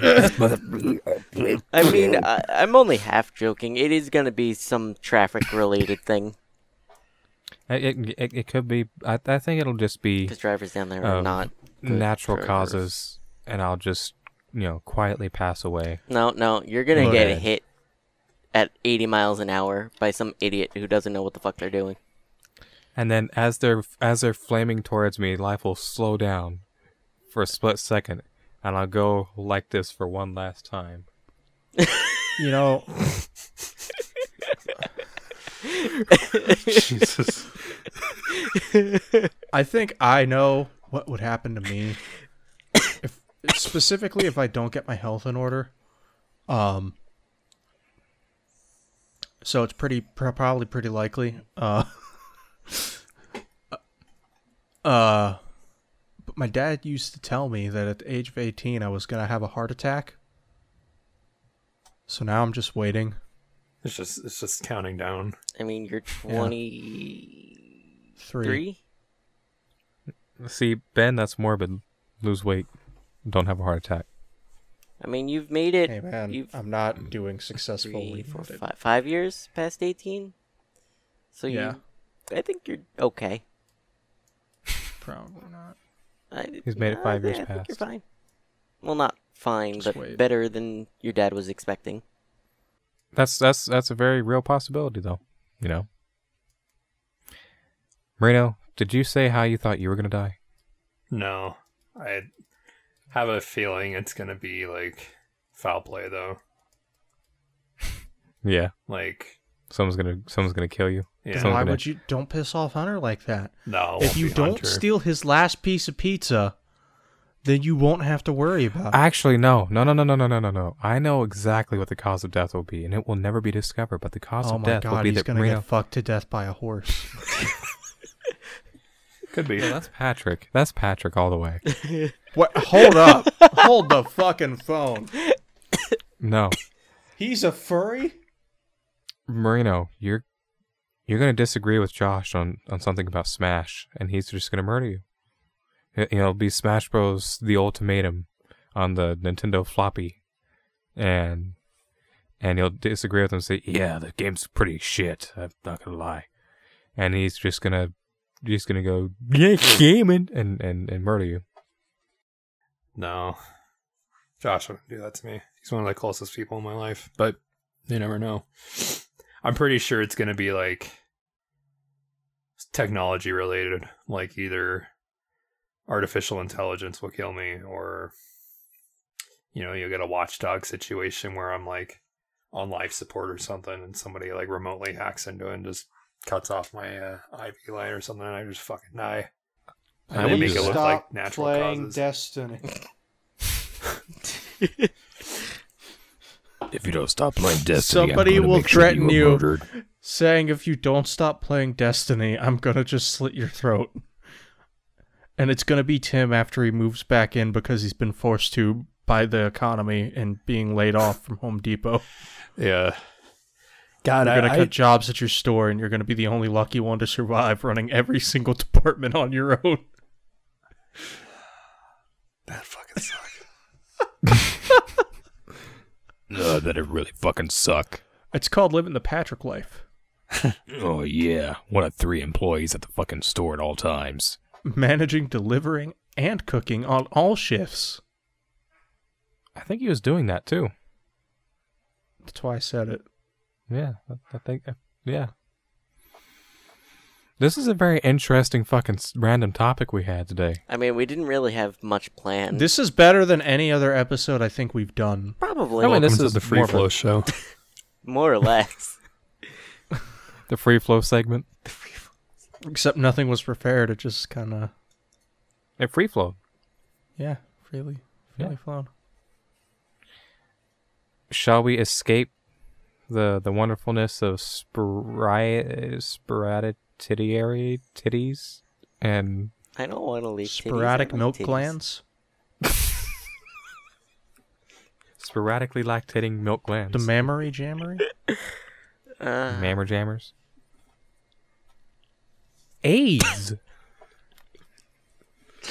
(laughs) I mean, I, I'm only half joking. It is gonna be some traffic-related thing It, it, it, it could be. I, I think it'll just be because drivers down there are Um, not natural drivers. causes, and I'll just you know quietly pass away. No, no, you're gonna Look get hit at 80 miles an hour by some idiot who doesn't know what the fuck they're doing. And then as they're as they're flaming towards me, life will slow down for a split second, and I'll go like this for one last time. You know, (laughs) Jesus. I think I know what would happen to me. If specifically if I don't get my health in order. Um so it's pretty pr- probably pretty likely. Uh (laughs) uh but my dad used to tell me that at the age of 18 I was going to have a heart attack. So now I'm just waiting. It's just it's just counting down. I mean, you're 23. 3. See, Ben, that's morbid. Lose weight, don't have a heart attack. I mean, you've made it. Hey man, you've I'm not doing successfully. three, four, five, five years past 18. So Yeah. you, I think you're okay. Probably not. I, He's made it yeah, five I years think You're fine. Well, not fine, Just but wait. better than your dad was expecting. That's that's that's a very real possibility, though. You know. Marino, did you say how you thought you were gonna die? No, I have a feeling it's gonna be like foul play though. (laughs) Yeah. Like someone's gonna someone's gonna kill you. Yeah. Someone's Why gonna... would you don't piss off Hunter like that? No. If you don't Hunter. steal his last piece of pizza, then you won't have to worry about it. Actually, no. No no no no no no no no. I know exactly what the cause of death will be, and it will never be discovered, but the cause oh of death God, will be he's that gonna Reno... get fucked to death by a horse. (laughs) Could be. Yeah, that's Patrick. That's Patrick all the way. (laughs) what? Hold up! Hold the fucking phone. No, He's a furry. Marino, you're you're gonna disagree with Josh on on something about Smash, and he's just gonna murder you. It- You know, it'll be Smash Bros. The Ultimatum on the Nintendo floppy, and and you'll disagree with him and say, "Yeah, the game's pretty shit." I'm not gonna lie, and he's just gonna just gonna go, "Yeah, gaming," and and and murder you. No, Josh wouldn't do that to me. He's one of the closest people in my life, but you never know. I'm pretty sure it's going to be like technology related, like either artificial intelligence will kill me, or you know, you'll get a watchdog situation where I'm like on life support or something, and somebody like remotely hacks into it and just cuts off my uh, IV line or something, and I just fucking die. And I they would make do it look like natural causes. Destiny. (laughs) If you don't stop playing Destiny, I'm Somebody will make sure threaten are you. murdered. saying if you don't stop playing Destiny, I'm gonna just slit your throat. And it's gonna be Tim after he moves back in because he's been forced to by the economy and being laid off from Home Depot. Yeah. God, You're I, gonna I- cut jobs at your store, and you're gonna be the only lucky one to survive, running every single (laughs) department on your own. That fucking sucks. (laughs) No, that'd really fucking suck. It's called living the Patrick life. (laughs) Oh yeah, one of three employees at the fucking store at all times. Managing, delivering, and cooking on all shifts. I think he was doing that too. That's why I said it. Yeah, I, I think. Uh, yeah. This is a very interesting fucking random topic we had today. I mean, we didn't really have much planned. This is better than any other episode I think we've done. Probably, I mean, this is the free more a- flow show. (laughs) more or less. (laughs) The free flow segment. Except nothing was prepared. It just kind of, It free flow. yeah, freely, freely Yeah. flown. Shall we escape the the wonderfulness of spori- sporadicity titties and I don't want to leave. titties, I Sporadic like milk titties. glands. (laughs) sporadically lactating milk glands. The mammary jammery. (laughs) Uh, Mammer jammers. AIDS. (laughs)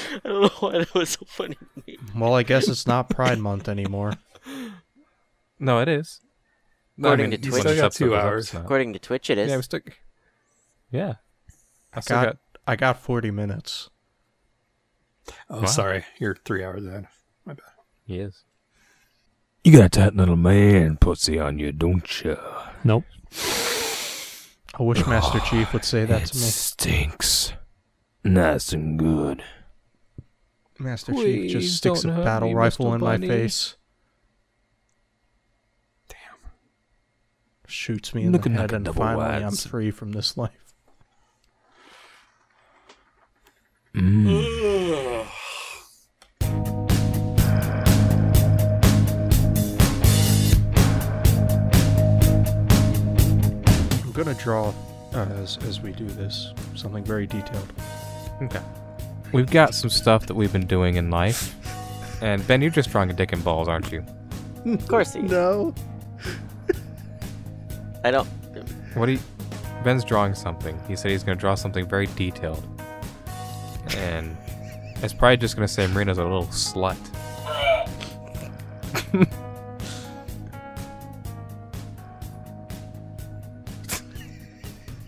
I don't know why that was so funny to me. Well, I guess it's not Pride Month anymore. no, it is. No, According to Twitch. Still got two hours. it's. According to Twitch, it is. Yeah, we still. Yeah. I still got, got. I got 40 minutes. Oh, Wow. sorry. You're three hours ahead. My bad. He is. You got that little man pussy on you, don't you? Nope. I wish Master (sighs) Chief would say that it to me. stinks. Nice and good. Master Chief just sticks a battle me, rifle in my face. Damn. Shoots me in Looking the head, a and double finally I'm free from this life. Mm. I'm gonna draw uh, as as we do this something very detailed. Okay. We've got some stuff that we've been doing in life. And Ben, you're just drawing a dick and balls, aren't you? Of course he. No. I don't. What do you. Ben's drawing something. He said he's going to draw something very detailed. And it's probably just going to say Marino's a little slut.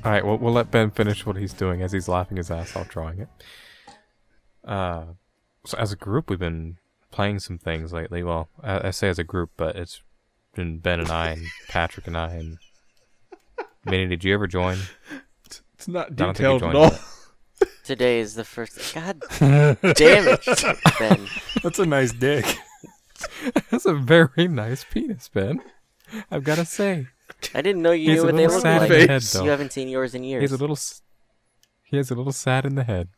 All right, well, we'll let Ben finish what he's doing as he's laughing his ass off drawing it. Uh, so as a group, we've been playing some things lately. Well, I, I say as a group, but it's been Ben and I and Patrick and I and Minnie. Did you ever join? It's not I don't think you detailed at all. Yet. Today is the first. God (laughs) damn it, Ben. (laughs) That's a nice dick. (laughs) That's a very nice penis, Ben. I've got to say, I didn't know you He's knew a what they little look sad like. in the head, though. You haven't seen yours in years. He's a little. s- He has a little sad in the head.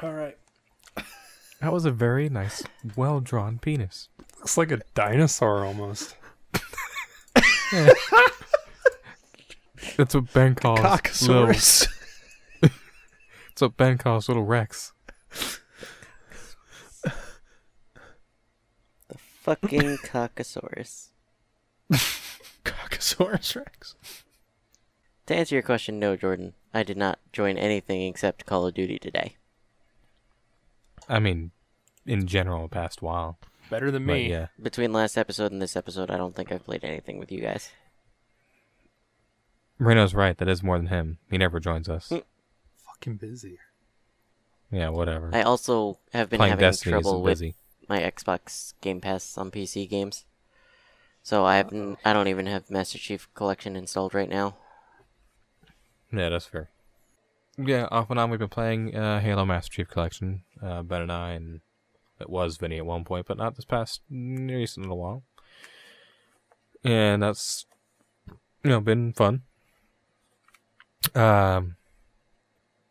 All right. That was a very nice, well drawn penis. Looks like a dinosaur almost. That's what Ben calls little. Cockosaurus. (laughs) That's what Ben calls little Rex. The fucking Cockosaurus. Cockosaurus Rex. To answer your question, no, Jordan. I did not join anything except Call of Duty today. I mean, in general, the past while. Better than But me. yeah, Between last episode and this episode, I don't think I've played anything with you guys. Marino's right. That is more than him. He never joins us. Mm. Fucking busy. Yeah, whatever. I also have been Playing having Destiny is trouble with busy. my Xbox Game Pass on PC games. So I haven't. I don't even have Master Chief Collection installed right now. Yeah, that's fair. Yeah, off and on we've been playing uh, Halo Master Chief Collection, uh, Ben and I, and it was Vinny at one point, but not this past recent little while. And that's, you know, been fun. Um,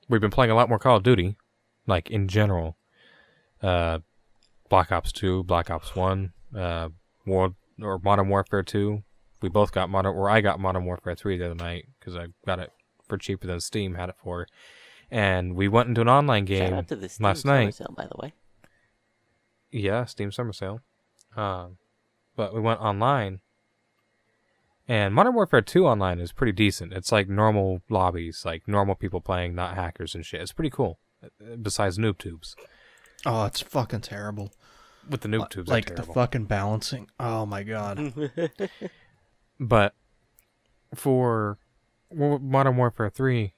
we've been playing a lot more Call of Duty, like in general. Uh, Black Ops 2, Black Ops 1, uh, World or Modern Warfare 2. We both got Modern, or I got Modern Warfare 3 the other night because I got it for cheaper than Steam had it for. And we went into an online Shout game out to the Steam last Summer night. Sale, by the way. Yeah, Steam Summer Sale. Um, but we went online, and Modern Warfare 2 online is pretty decent. It's like normal lobbies, like normal people playing, not hackers and shit. It's pretty cool. Besides noob tubes, Oh, it's fucking terrible. with the noob tubes, like are the fucking balancing. Oh my god. (laughs) But for Modern Warfare 3,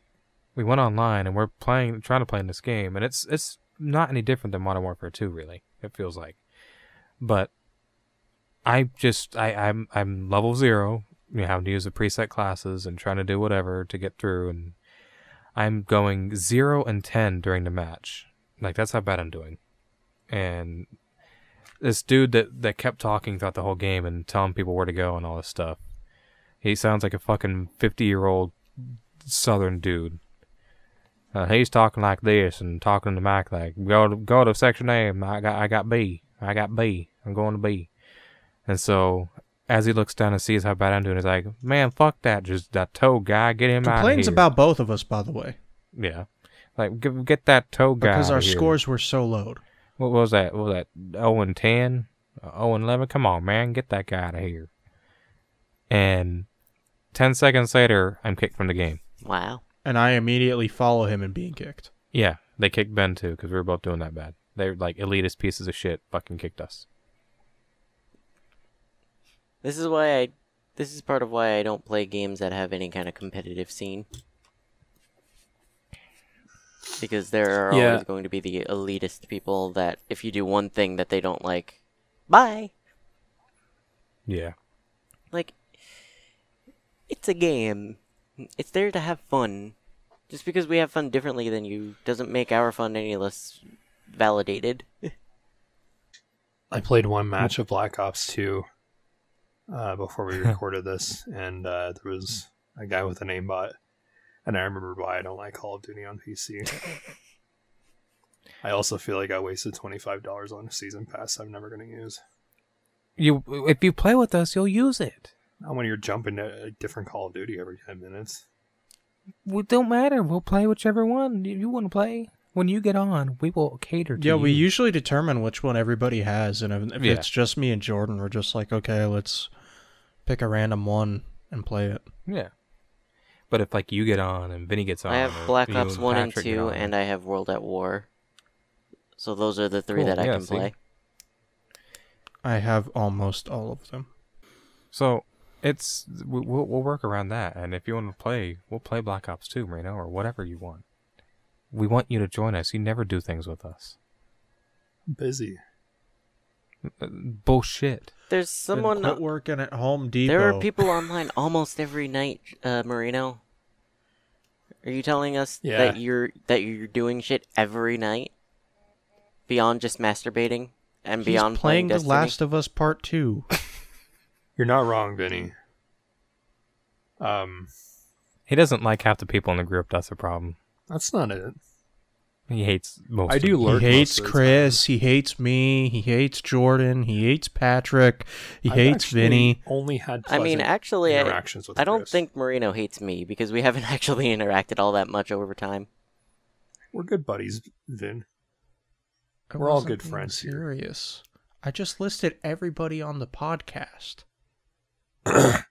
we went online and we're playing, trying to play in this game, and it's it's not any different than Modern Warfare 2, really. It feels like, but I just I I'm I'm level zero. You know, having to use the preset classes and trying to do whatever to get through, and I'm going zero and ten during the match. Like that's how bad I'm doing. And this dude that that kept talking throughout the whole game and telling people where to go and all this stuff. He sounds like a fucking fifty year old southern dude. Uh, he's talking like this and talking to Mike like go to go to section A. I got I got B. I got B. I'm going to B. And so as he looks down and sees how bad I'm doing, he's like, "Man, fuck that! Just that toe guy, get him out of Complains about both of us, by the way, yeah, like get, get that toe guy because our here. scores were so low. What was that? What was that? Oh and ten, oh and eleven. Come on, man, get that guy out of here. And ten seconds later, I'm kicked from the game. Wow. And I immediately follow him in being kicked. Yeah, they kicked Ben too because we were both doing that bad. They're like elitist pieces of shit. Fucking kicked us. This is why I. This is part of why I don't play games that have any kind of competitive scene. Because there are Yeah. always going to be the elitist people that if you do one thing that they don't like, bye. Yeah. Like, it's a game. It's there to have fun. Just because we have fun differently than you doesn't make our fun any less validated. (laughs) I played one match of Black Ops 2 uh, before we (laughs) recorded this, and uh, there was a guy with a name bot, and I remember why I don't like Call of Duty on PC. (laughs) I also feel like I wasted twenty five dollars on a season pass I'm never going to use. You, if you play with us, you'll use it. Not when you're jumping to a different Call of Duty every ten minutes. It don't matter. We'll play whichever one you, you want to play. When you get on, we will cater to you. Yeah, you. we usually determine which one everybody has, and if, if Yeah. it's just me and Jordan, we're just like, okay, let's pick a random one and play it. Yeah. But if like you get on and Vinny gets on, I have Black you Ops 1 and Patrick get 2, on, and I have World at War. So those are the three Cool, that I yeah, can see? play. I have almost all of them. So it's we- we'll we'll work around that, and if you want to play, we'll play Black Ops 2, Marino, or whatever you want. We want you to join us. You never do things with us. I'm busy. Bullshit. There's someone. Quit working at Home Depot. There are people (laughs) online almost every night, uh, Marino. Are you telling us Yeah. that you're that you're doing shit every night beyond just masturbating and He's beyond playing The Destiny? Last of Us Part Two. (laughs) You're not wrong, Vinny. Um, He doesn't like half the people in the group. That's a problem. that's not it. He hates most. I of do them. He hates most of the Chris. He hates me. He hates Jordan. He hates Patrick. He I've hates actually Vinny. Only had. I mean, pleasant actually, I, interactions with I don't Chris. think Marino hates me because we haven't (laughs) actually interacted all that much over time. we're good buddies, Vin. I We're all good being friends here. Serious. I just listed everybody on the podcast. (coughs)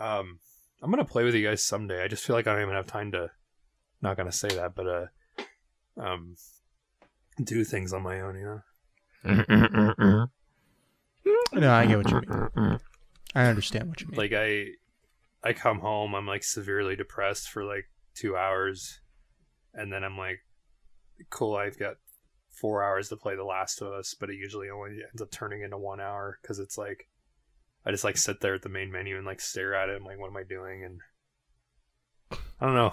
Um, I'm gonna play with you guys someday. I just feel like I don't even have time to. Not gonna say that, but uh, um, do things on my own. You know, (laughs) No, I get what you mean. I understand what you mean. like I, I come home, I'm like severely depressed for like two hours, and then I'm like, cool, I've got four hours to play The Last of Us, but it usually only ends up turning into one hour because it's like, I just like sit there at the main menu and like stare at it. I'm like, what am I doing? And I don't know.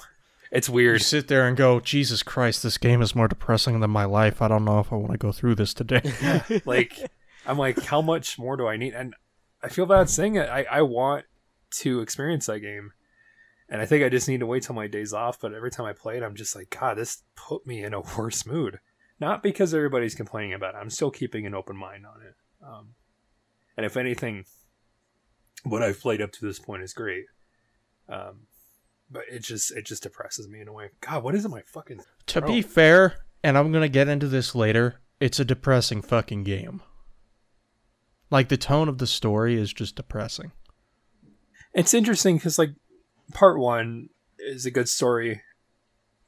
It's you weird. sit there and go, Jesus Christ, this game is more depressing than my life. I don't know if I want to go through this today. (laughs) (laughs) like I'm like, how much more do I need? And I feel bad saying it. I, I want to experience that game. And I think I just need to wait till my days off. But every time I play it, I'm just like, God, this put me in a (laughs) worse mood. Not because everybody's complaining about it. I'm still keeping an open mind on it. Um, and if anything, what I've played up to this point is great. Um, but it just it just depresses me in a way. God, what is it? My fucking to throat? be fair, and I'm going to get into this later, it's a depressing fucking game. Like, the tone of the story is just depressing. It's interesting because like part one is a good story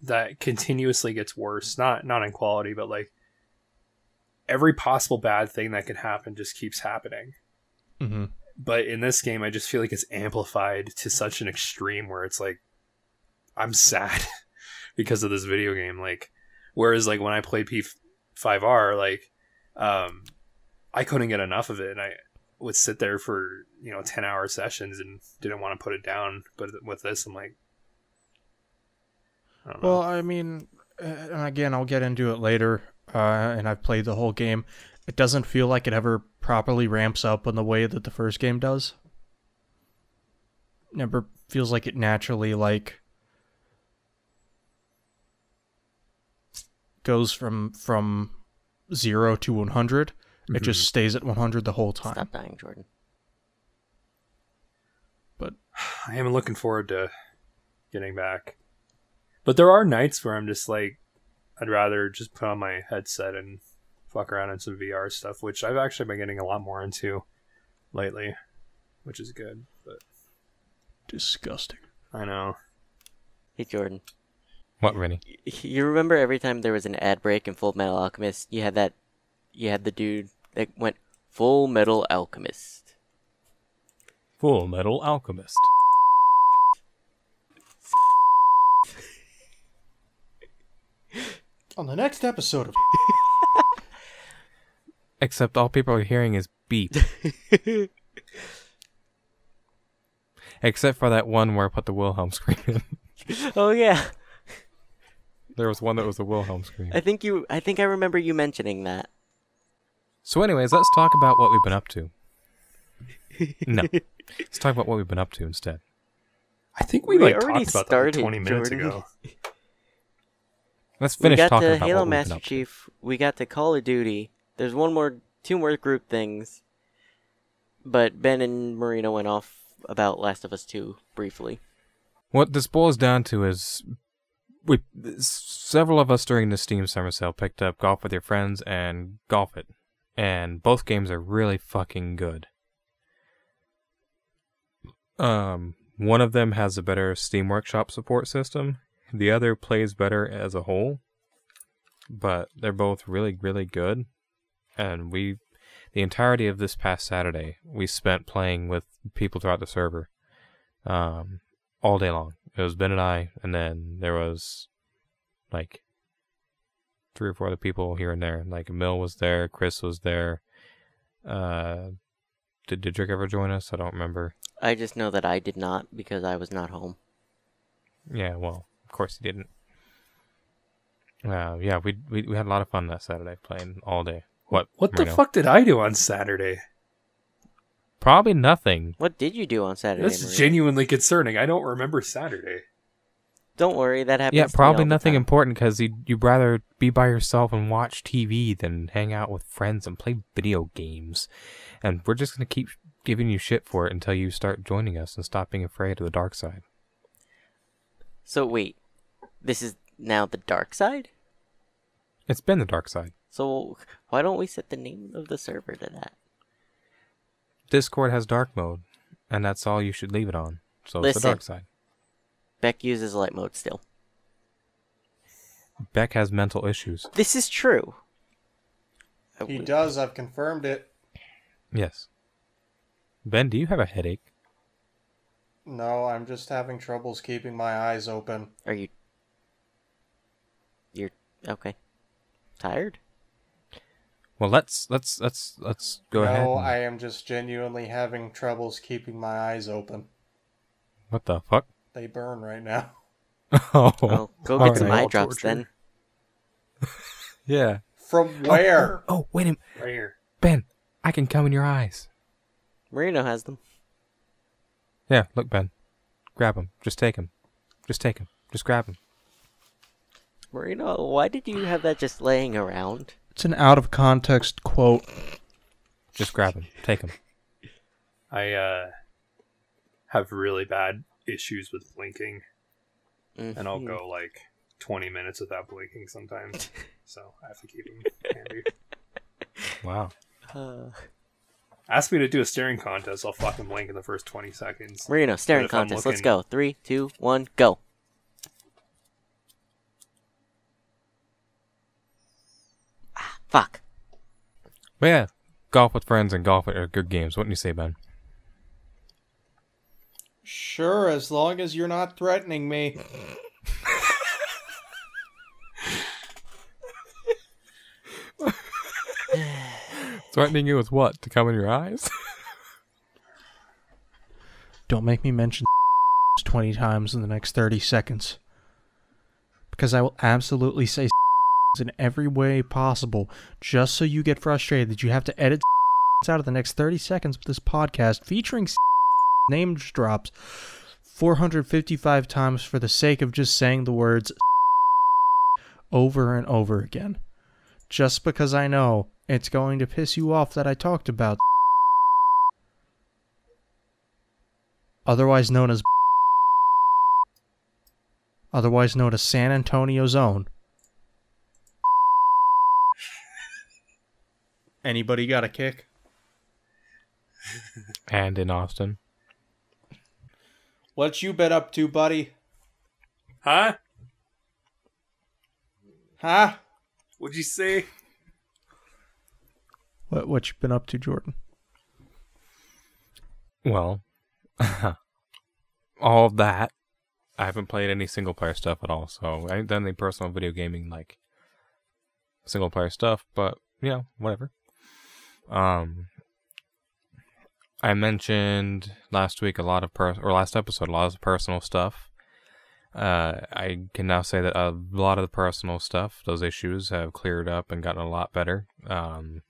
that continuously gets worse. Not not in quality, but like every possible bad thing that can happen just keeps happening. Mm-hmm. But in this game, I just feel like it's amplified to such an extreme where it's like I'm sad (laughs) because of this video game. Like whereas like when I play P5R, like um I couldn't get enough of it, and I would sit there for you know 10 hour sessions and didn't want to put it down but with this i'm like I. Well, I mean, and again, I'll get into it later, uh, and I've played the whole game. It doesn't feel like it ever properly ramps up in the way that the first game does. Never feels like it naturally like goes from from zero to one hundred. It just mm-hmm. stays at one hundred the whole time. Stop dying, Jordan. But (sighs) I am looking forward to getting back. But there are nights where I'm just like, I'd rather just put on my headset and fuck around in some VR stuff, which I've actually been getting a lot more into lately, which is good. But disgusting. I know. Hey Jordan, What, Rennie? you remember every time there was an ad break in Full Metal Alchemist, you had that, you had the dude that went Full Metal Alchemist. Full Metal Alchemist. On the next episode of (laughs) Except all people are hearing is beep. (laughs) Except for that one where I put the Wilhelm scream in. oh yeah, There was one that was a Wilhelm scream. I think you, I think I remember you mentioning that. So, anyways, let's talk about what we've been up to. No, let's talk about what we've been up to instead. I think we, We like already talked about started, that like 20 minutes Jordan. ago. (laughs) Let's finish talking about Halo what we've Master been to. Chief. We got to Call of Duty. There's one more, two more group things. But Ben and Marino went off about Last of Us 2 briefly. What this boils down to is, we several of us during the Steam summer sale picked up Golf with Your Friends and Golf It, and both games are really fucking good. Um, one of them has a better Steam Workshop support system. The other plays better as a whole, but they're both really, really good. And we, the entirety of this past Saturday, we spent playing with people throughout the server. Um, all day long. It was Ben and I, and then there was like three or four other people here and there. Like Mill was there, Chris was there. Uh, did Didrik ever join us? I don't remember. I just know that I did not because I was not home. Yeah, well, of course he didn't. Uh, yeah, we, we we had a lot of fun that Saturday playing all day. What? What the fuck did I do on Saturday? Probably nothing. What did you do on Saturday? That's Marino? genuinely concerning. I don't remember Saturday. Don't worry, that happens. Yeah, to me probably all the nothing time. important because you'd, you'd rather be by yourself and watch TV than hang out with friends and play video games. And we're just going to keep giving you shit for it until you start joining us and stop being afraid of the dark side. So wait, this is now the dark side. It's been the dark side. So why don't we set the name of the server to that? Discord has dark mode, and that's all you should leave it on. So it's the dark side. Beck uses light mode still. Beck has mental issues. This is true. I He does. I've confirmed it. Yes. Ben, do you have a headache? No, I'm just having troubles keeping my eyes open. Are you? You're okay. Tired? Well, let's let's let's let's go no, ahead. and- I am just genuinely having troubles keeping my eyes open. What the fuck? They burn right now. (laughs) oh, Well, go all get some right. eye drops then. (laughs) Yeah. From oh, where? Oh, oh, wait a minute, Right here. Ben. I can come in your eyes. Marino has them. Yeah, look, Ben. Grab him. Just take him. Just take him. Just grab him. Marino, why did you have that just laying around? It's an out of context quote. Just grab him. Take him. I uh have really bad issues with blinking, and I'll Mhm. go like 20 minutes without blinking sometimes. (laughs) so I have to keep him handy. Wow. Uh, Ask me to do a staring contest, I'll fucking blink in the first 20 seconds. Marino, staring if I'm contest. Let's go. Three, two, one, go. Ah, fuck. But yeah, golf with friends and golf are good games. What do you say, Ben? Sure, as long as you're not threatening me. (laughs) Threatening you with what? To come in your eyes? Don't make me mention (laughs) 20 times in the next 30 seconds. Because I will absolutely say in every way possible just so you get frustrated that you have to edit (laughs) out of the next 30 seconds of this podcast featuring (laughs) name drops 455 times for the sake of just saying the words (laughs) over and over again. Just because I know it's going to piss you off that I talked about otherwise known as otherwise known as San Antonio Zone. Anybody got a kick? (laughs) And in Austin. What you been up to, buddy? Huh? Huh? What'd you say? What what you been up to, Jordan? Well, (laughs) all of that. I haven't played any single player stuff at all, so I haven't done any personal video gaming like single player stuff, but you know, whatever. Um I mentioned last week a lot of per or last episode a lot of personal stuff. Uh, I can now say that a lot of the personal stuff, those issues, have cleared up and gotten a lot better. Um,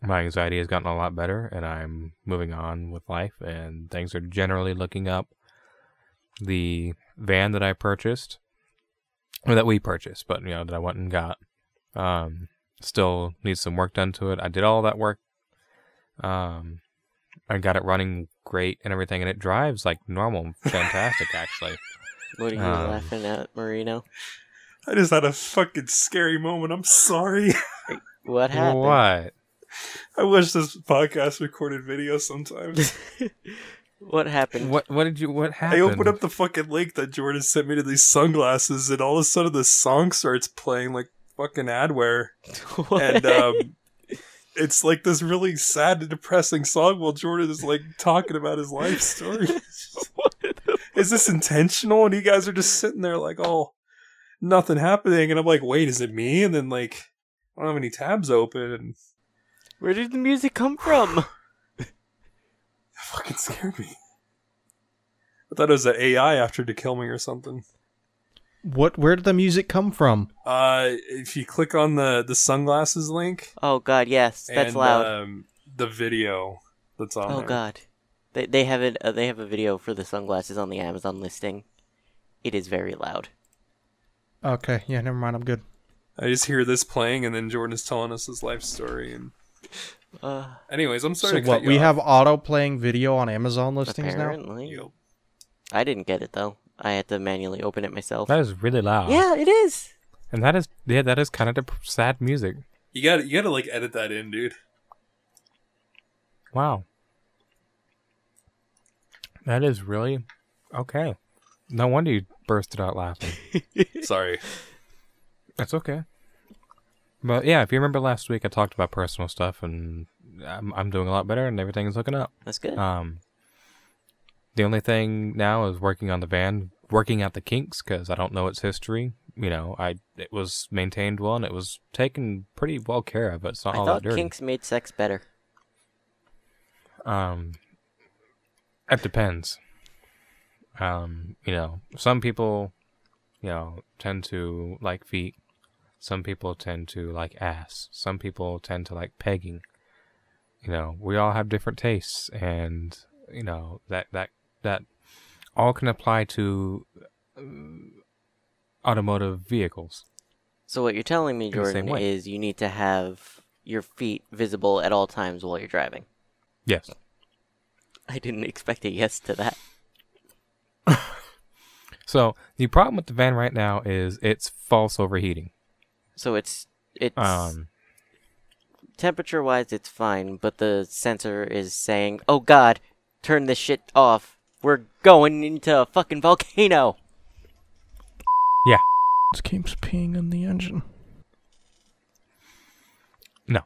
my anxiety has gotten a lot better, and I'm moving on with life, and things are generally looking up. The van that I purchased, or that we purchased, but you know that I went and got, um, still needs some work done to it. I did all that work. Um, I got it running great and everything, and it drives like normal, fantastic actually. (laughs) What are you Um, laughing at, Marino? I just had a fucking scary moment. I'm sorry. (laughs) What happened? What? I wish this podcast recorded video sometimes. (laughs) What happened? What? What did you? What happened? I opened up the fucking link that Jordan sent me to these sunglasses, and all of a sudden this song starts playing like fucking adware. (laughs) and um, it's like this really sad and depressing song while Jordan is like talking about his life story. (laughs) is this intentional? And you guys are just sitting there like, oh, nothing happening. And I'm like, wait, is it me? And then like, I don't have any tabs open, and Where did the music come from? (sighs) it fucking scared me. I thought it was an AI after to kill me or something. What? Where did the music come from? Uh, if you click on the the sunglasses link, Oh God, yes, that's and, loud. Um, the video that's on oh there. God, they they have it. Uh, they have a video for the sunglasses on the Amazon listing. It is very loud. Okay, yeah, never mind. I'm good. I just hear this playing, and then Jordan is telling us his life story. And (sighs) Uh, anyways, I'm So sorry. to what? cut you We off. have auto playing video on Amazon listings now. apparently, Yep. I didn't get it though. I had to manually open it myself. That is really loud. Yeah, it is. And that is yeah, that is kind of dep- sad music. You got to you got to like edit that in, dude. Wow. That is really okay. No wonder you bursted out laughing. (laughs) Sorry. That's okay. But yeah, if you remember last week, I talked about personal stuff, and I'm I'm doing a lot better, and everything is looking up. That's good. Um, the only thing now is working on the van, working out the kinks because I don't know its history. You know, I it was maintained well and it was taken pretty well care of. But it's not I all thought that dirty. kinks made sex better. Um, it depends. Um, you know, some people, you know, tend to like feet. Some people tend to like ass. Some people tend to like pegging. You know, we all have different tastes, and you know that that that all can apply to uh, automotive vehicles. So what you're telling me, Jordan, is you need to have your feet visible at all times while you're driving. Yes. (laughs) I didn't expect a yes to that. (laughs) So the problem with the van right now is it's false overheating. So it's it's Um, temperature wise it's fine, but the sensor is saying, "Oh God, turn this shit off. We're going into a fucking volcano." Yeah. It keeps peeing in the engine. No.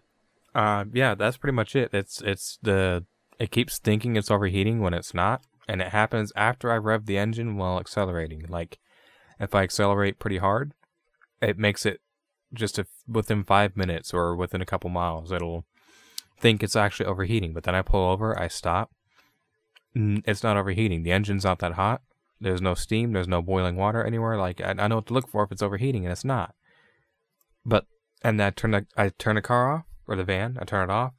Uh, yeah, that's pretty much it. It's it's the it keeps thinking it's overheating when it's not, and it happens after I rev the engine while accelerating. Like if I accelerate pretty hard, it makes it just if within five minutes or within a couple miles, it'll think it's actually overheating. But then I pull over, I stop. It's not overheating. The engine's not that hot. There's no steam. There's no boiling water anywhere. Like I, I know what to look for if it's overheating, and it's not. But and I turn the I turn the car off or the van. I turn it off.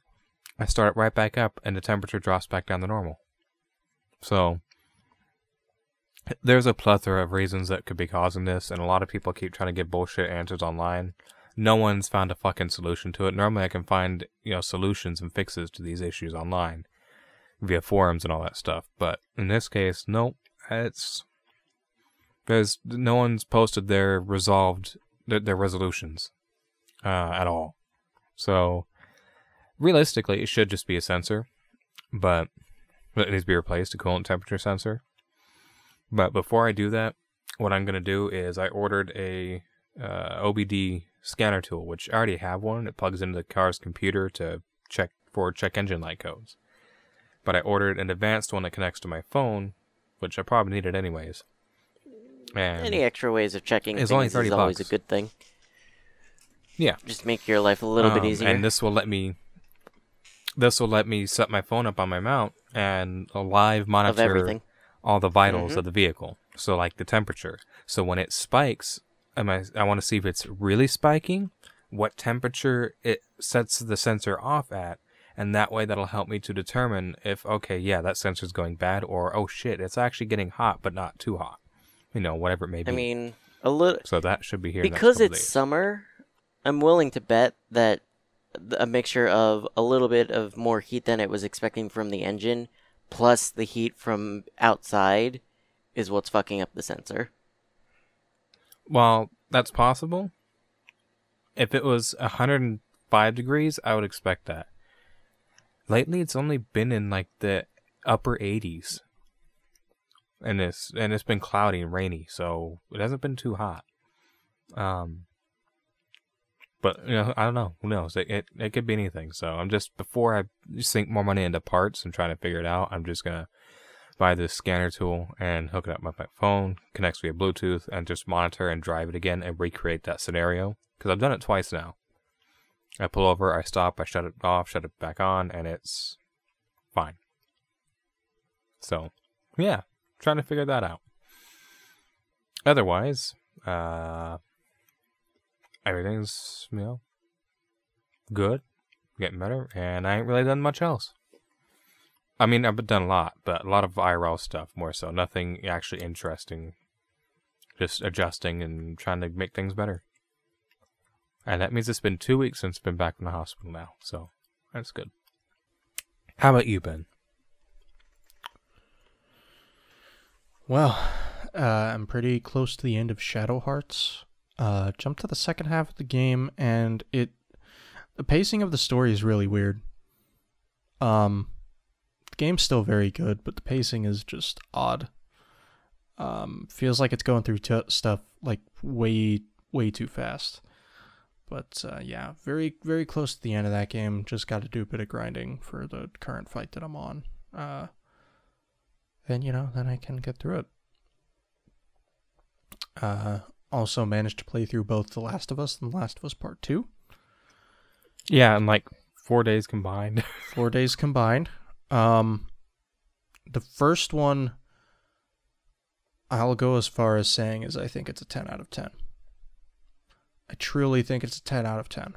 I start it right back up, and the temperature drops back down to normal. So there's a plethora of reasons that could be causing this, and a lot of people keep trying to get bullshit answers online. No one's found a fucking solution to it. Normally, I can find you know solutions and fixes to these issues online. Via forums and all that stuff. But in this case, nope. It's because no one's posted their resolved their, resolutions uh, at all. So realistically, it should just be a sensor, but it needs to be replaced a coolant temperature sensor. But before I do that, what I'm gonna do is I ordered a uh, OBD scanner tool, which I already have one. It plugs into the car's computer to check for check engine light codes. But I ordered an advanced one that connects to my phone, which I probably needed anyways. And Any extra ways of checking It's things only is 30 always a good thing. yeah, Just make your life a little bit Um, easier. And this will let me this will let me set my phone up on my mount and live monitor all the vitals Mhm. of the vehicle. So like the temperature. So when it spikes, am I I want to see if it's really spiking, what temperature it sets the sensor off at, and that way that'll help me to determine if okay, yeah, that sensor's going bad or oh shit, it's actually getting hot but not too hot. You know, whatever it may be. I mean, a little so that should be here because it's days. summer. I'm willing to bet that a mixture of a little bit of more heat than it was expecting from the engine, plus the heat from outside, is what's fucking up the sensor. Well, that's possible. If it was 105 degrees, I would expect that. Lately, it's only been in like the upper 80s, and it's and it's been cloudy and rainy, so it hasn't been too hot. Um, but you know, I don't know. Who knows? It it, it could be anything. So I'm just before I sink more money into parts and trying to figure it out, I'm just gonna buy this scanner tool and hook it up with my phone, connects via Bluetooth, and just monitor and drive it again and recreate that scenario. Because I've done it twice now. I pull over, I stop, I shut it off, shut it back on, and it's fine. So, yeah, trying to figure that out. Otherwise, uh, everything's, you know, good, getting better, and I ain't really done much else. I mean, I've done a lot, but a lot of IRL stuff more so. Nothing actually interesting. Just adjusting and trying to make things better. And that means it's been two weeks since I've been back from the hospital now, so that's good. How about you, Ben? Well, uh, I'm pretty close to the end of Shadow Hearts. Uh, jumped to the second half of the game, and it the pacing of the story is really weird. Um, the game's still very good, but the pacing is just odd. Um, feels like it's going through t- stuff like way way too fast. But uh, yeah, very very close to the end of that game. Just got to do a bit of grinding for the current fight that I'm on. Uh, and you know, then I can get through it. Uh, also managed to play through both The Last of Us and The Last of Us Part Two. Yeah, in like four days combined. (laughs) four days combined. Um, the first one, I'll go as far as saying is I think it's a ten out of ten. I truly think it's a ten out of ten.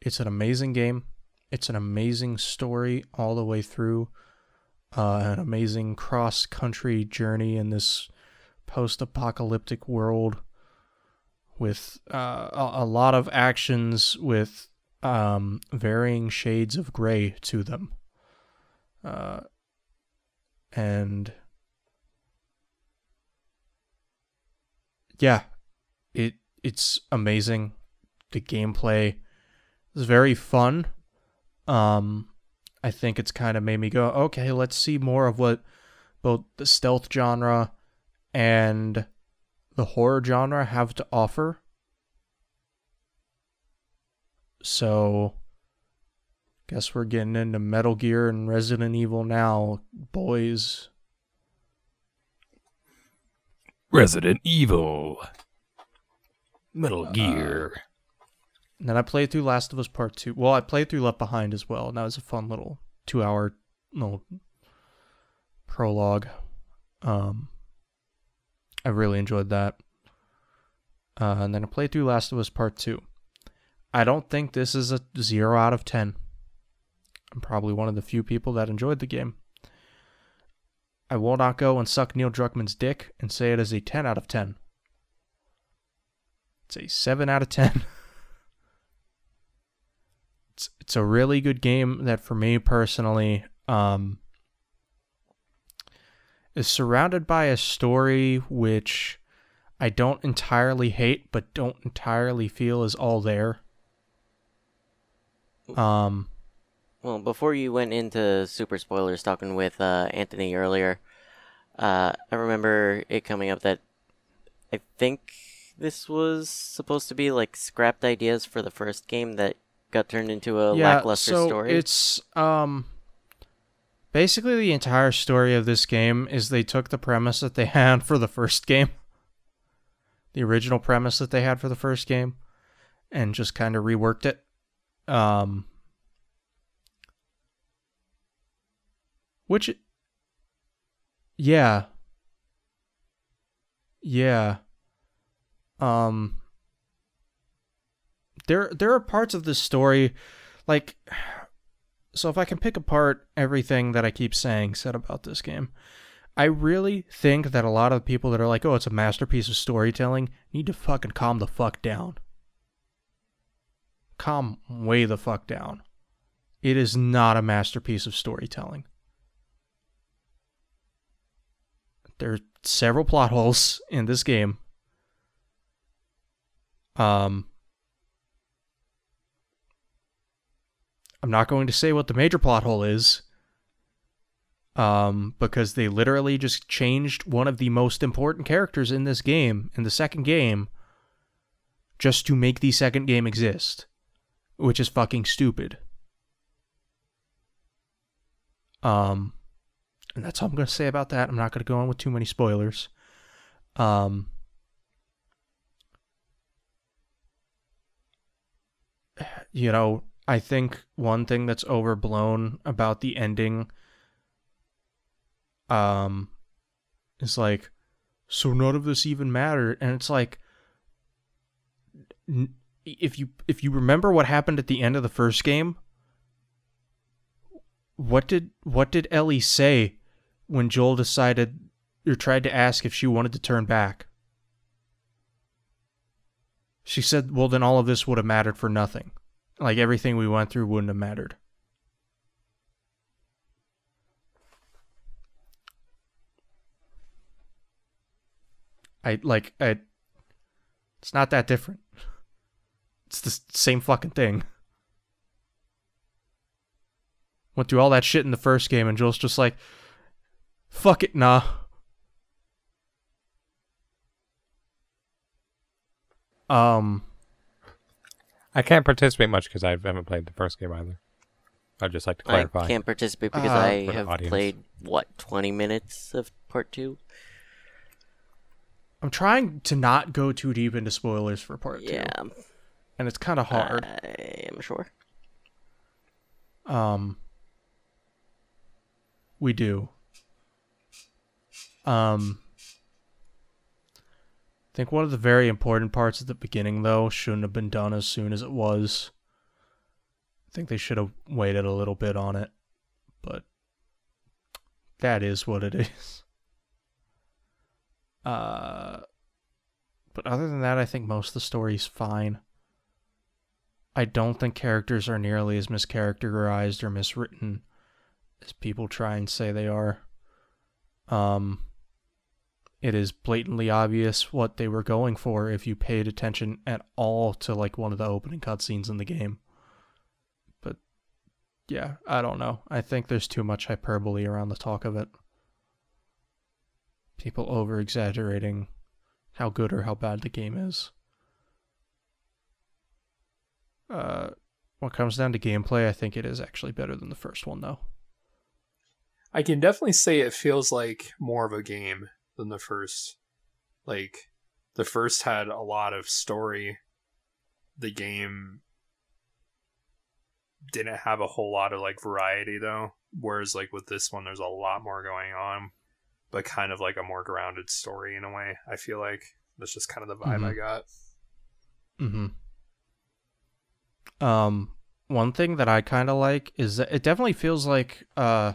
It's an amazing game. It's an amazing story all the way through. Uh, an amazing cross-country journey in this post-apocalyptic world with uh, a, a lot of actions with um, varying shades of gray to them. Uh, and yeah, it it's amazing. The gameplay is very fun. Um, I think it's kind of made me go, okay, let's see more of what both the stealth genre and the horror genre have to offer. So, guess we're getting into Metal Gear and Resident Evil now, boys. Resident Evil. Metal Gear. And then I played through Last of Us Part 2. Well, I played through Left Behind as well, and that was a fun little two hour little prologue. Um, I really enjoyed that. Uh, and then I played through Last of Us Part 2. I don't think this is a 0 out of 10. I'm probably one of the few people that enjoyed the game. I will not go and suck Neil Druckmann's dick and say it is a 10 out of 10. It's a 7 out of 10. (laughs) it's, it's a really good game that for me personally, um, is surrounded by a story which I don't entirely hate, but don't entirely feel is all there. Um, Well, before you went into super spoilers, talking with uh, Anthony earlier, uh, I remember it coming up that I think this was supposed to be like scrapped ideas for the first game that got turned into a yeah, lackluster so story. it's um, basically the entire story of this game is they took the premise that they (laughs) had for the first game, the original premise that they had for the first game, and just kind of reworked it. Um, which, yeah, yeah. Um, there there are parts of this story, like, so if I can pick apart everything that I keep saying said about this game. I really think that a lot of people that are like, "Oh, it's a masterpiece of storytelling," need to fucking calm the fuck down calm way the fuck down. It is not a masterpiece of storytelling. There are several plot holes in this game. Um, I'm not going to say what the major plot hole is. Um, because they literally just changed one of the most important characters in this game, in the second game, just to make the second game exist which is fucking stupid. Um, and that's all I'm going to say about that. I'm not going to go on with too many spoilers. Um, you know, I think one thing that's overblown about the ending um is like so none of this even mattered and it's like if you if you remember what happened at the end of the first game, what did what did Ellie say when Joel decided or tried to ask if she wanted to turn back? She said, "Well, then all of this would have mattered for nothing. Like everything we went through wouldn't have mattered." I like I it's not that different. It's the same fucking thing. Went through all that shit in the first game, and Joel's just like, fuck it, nah. Um, I can't participate much because I haven't played the first game either. I'd just like to clarify. I can't participate because Uh, I have audience. played what twenty minutes of part two. I'm trying to not go too deep into spoilers for part two, Yeah, and it's kind of hard. I am sure. Um, we do. Um, I think one of the very important parts at the beginning, though, shouldn't have been done as soon as it was. I think they should have waited a little bit on it, but that is what it (laughs) is. Uh, but other than that, I think most of the story's fine. I don't think characters are nearly as mischaracterized or miswritten as people try and say they are. Um, it is blatantly obvious what they were going for if you paid attention at all to like one of the opening cutscenes in the game. But yeah, I don't know. I think there's too much hyperbole around the talk of it. People over exaggerating how good or how bad the game is. Uh, when it comes down to gameplay, I think it is actually better than the first one, though. I can definitely say it feels like more of a game than the first. Like the first had a lot of story. The game didn't have a whole lot of like variety though. Whereas like with this one there's a lot more going on, but kind of like a more grounded story in a way. I feel like that's just kind of the vibe I got. Mm-hmm. Um, one thing that I kind of like is that it definitely feels like uh,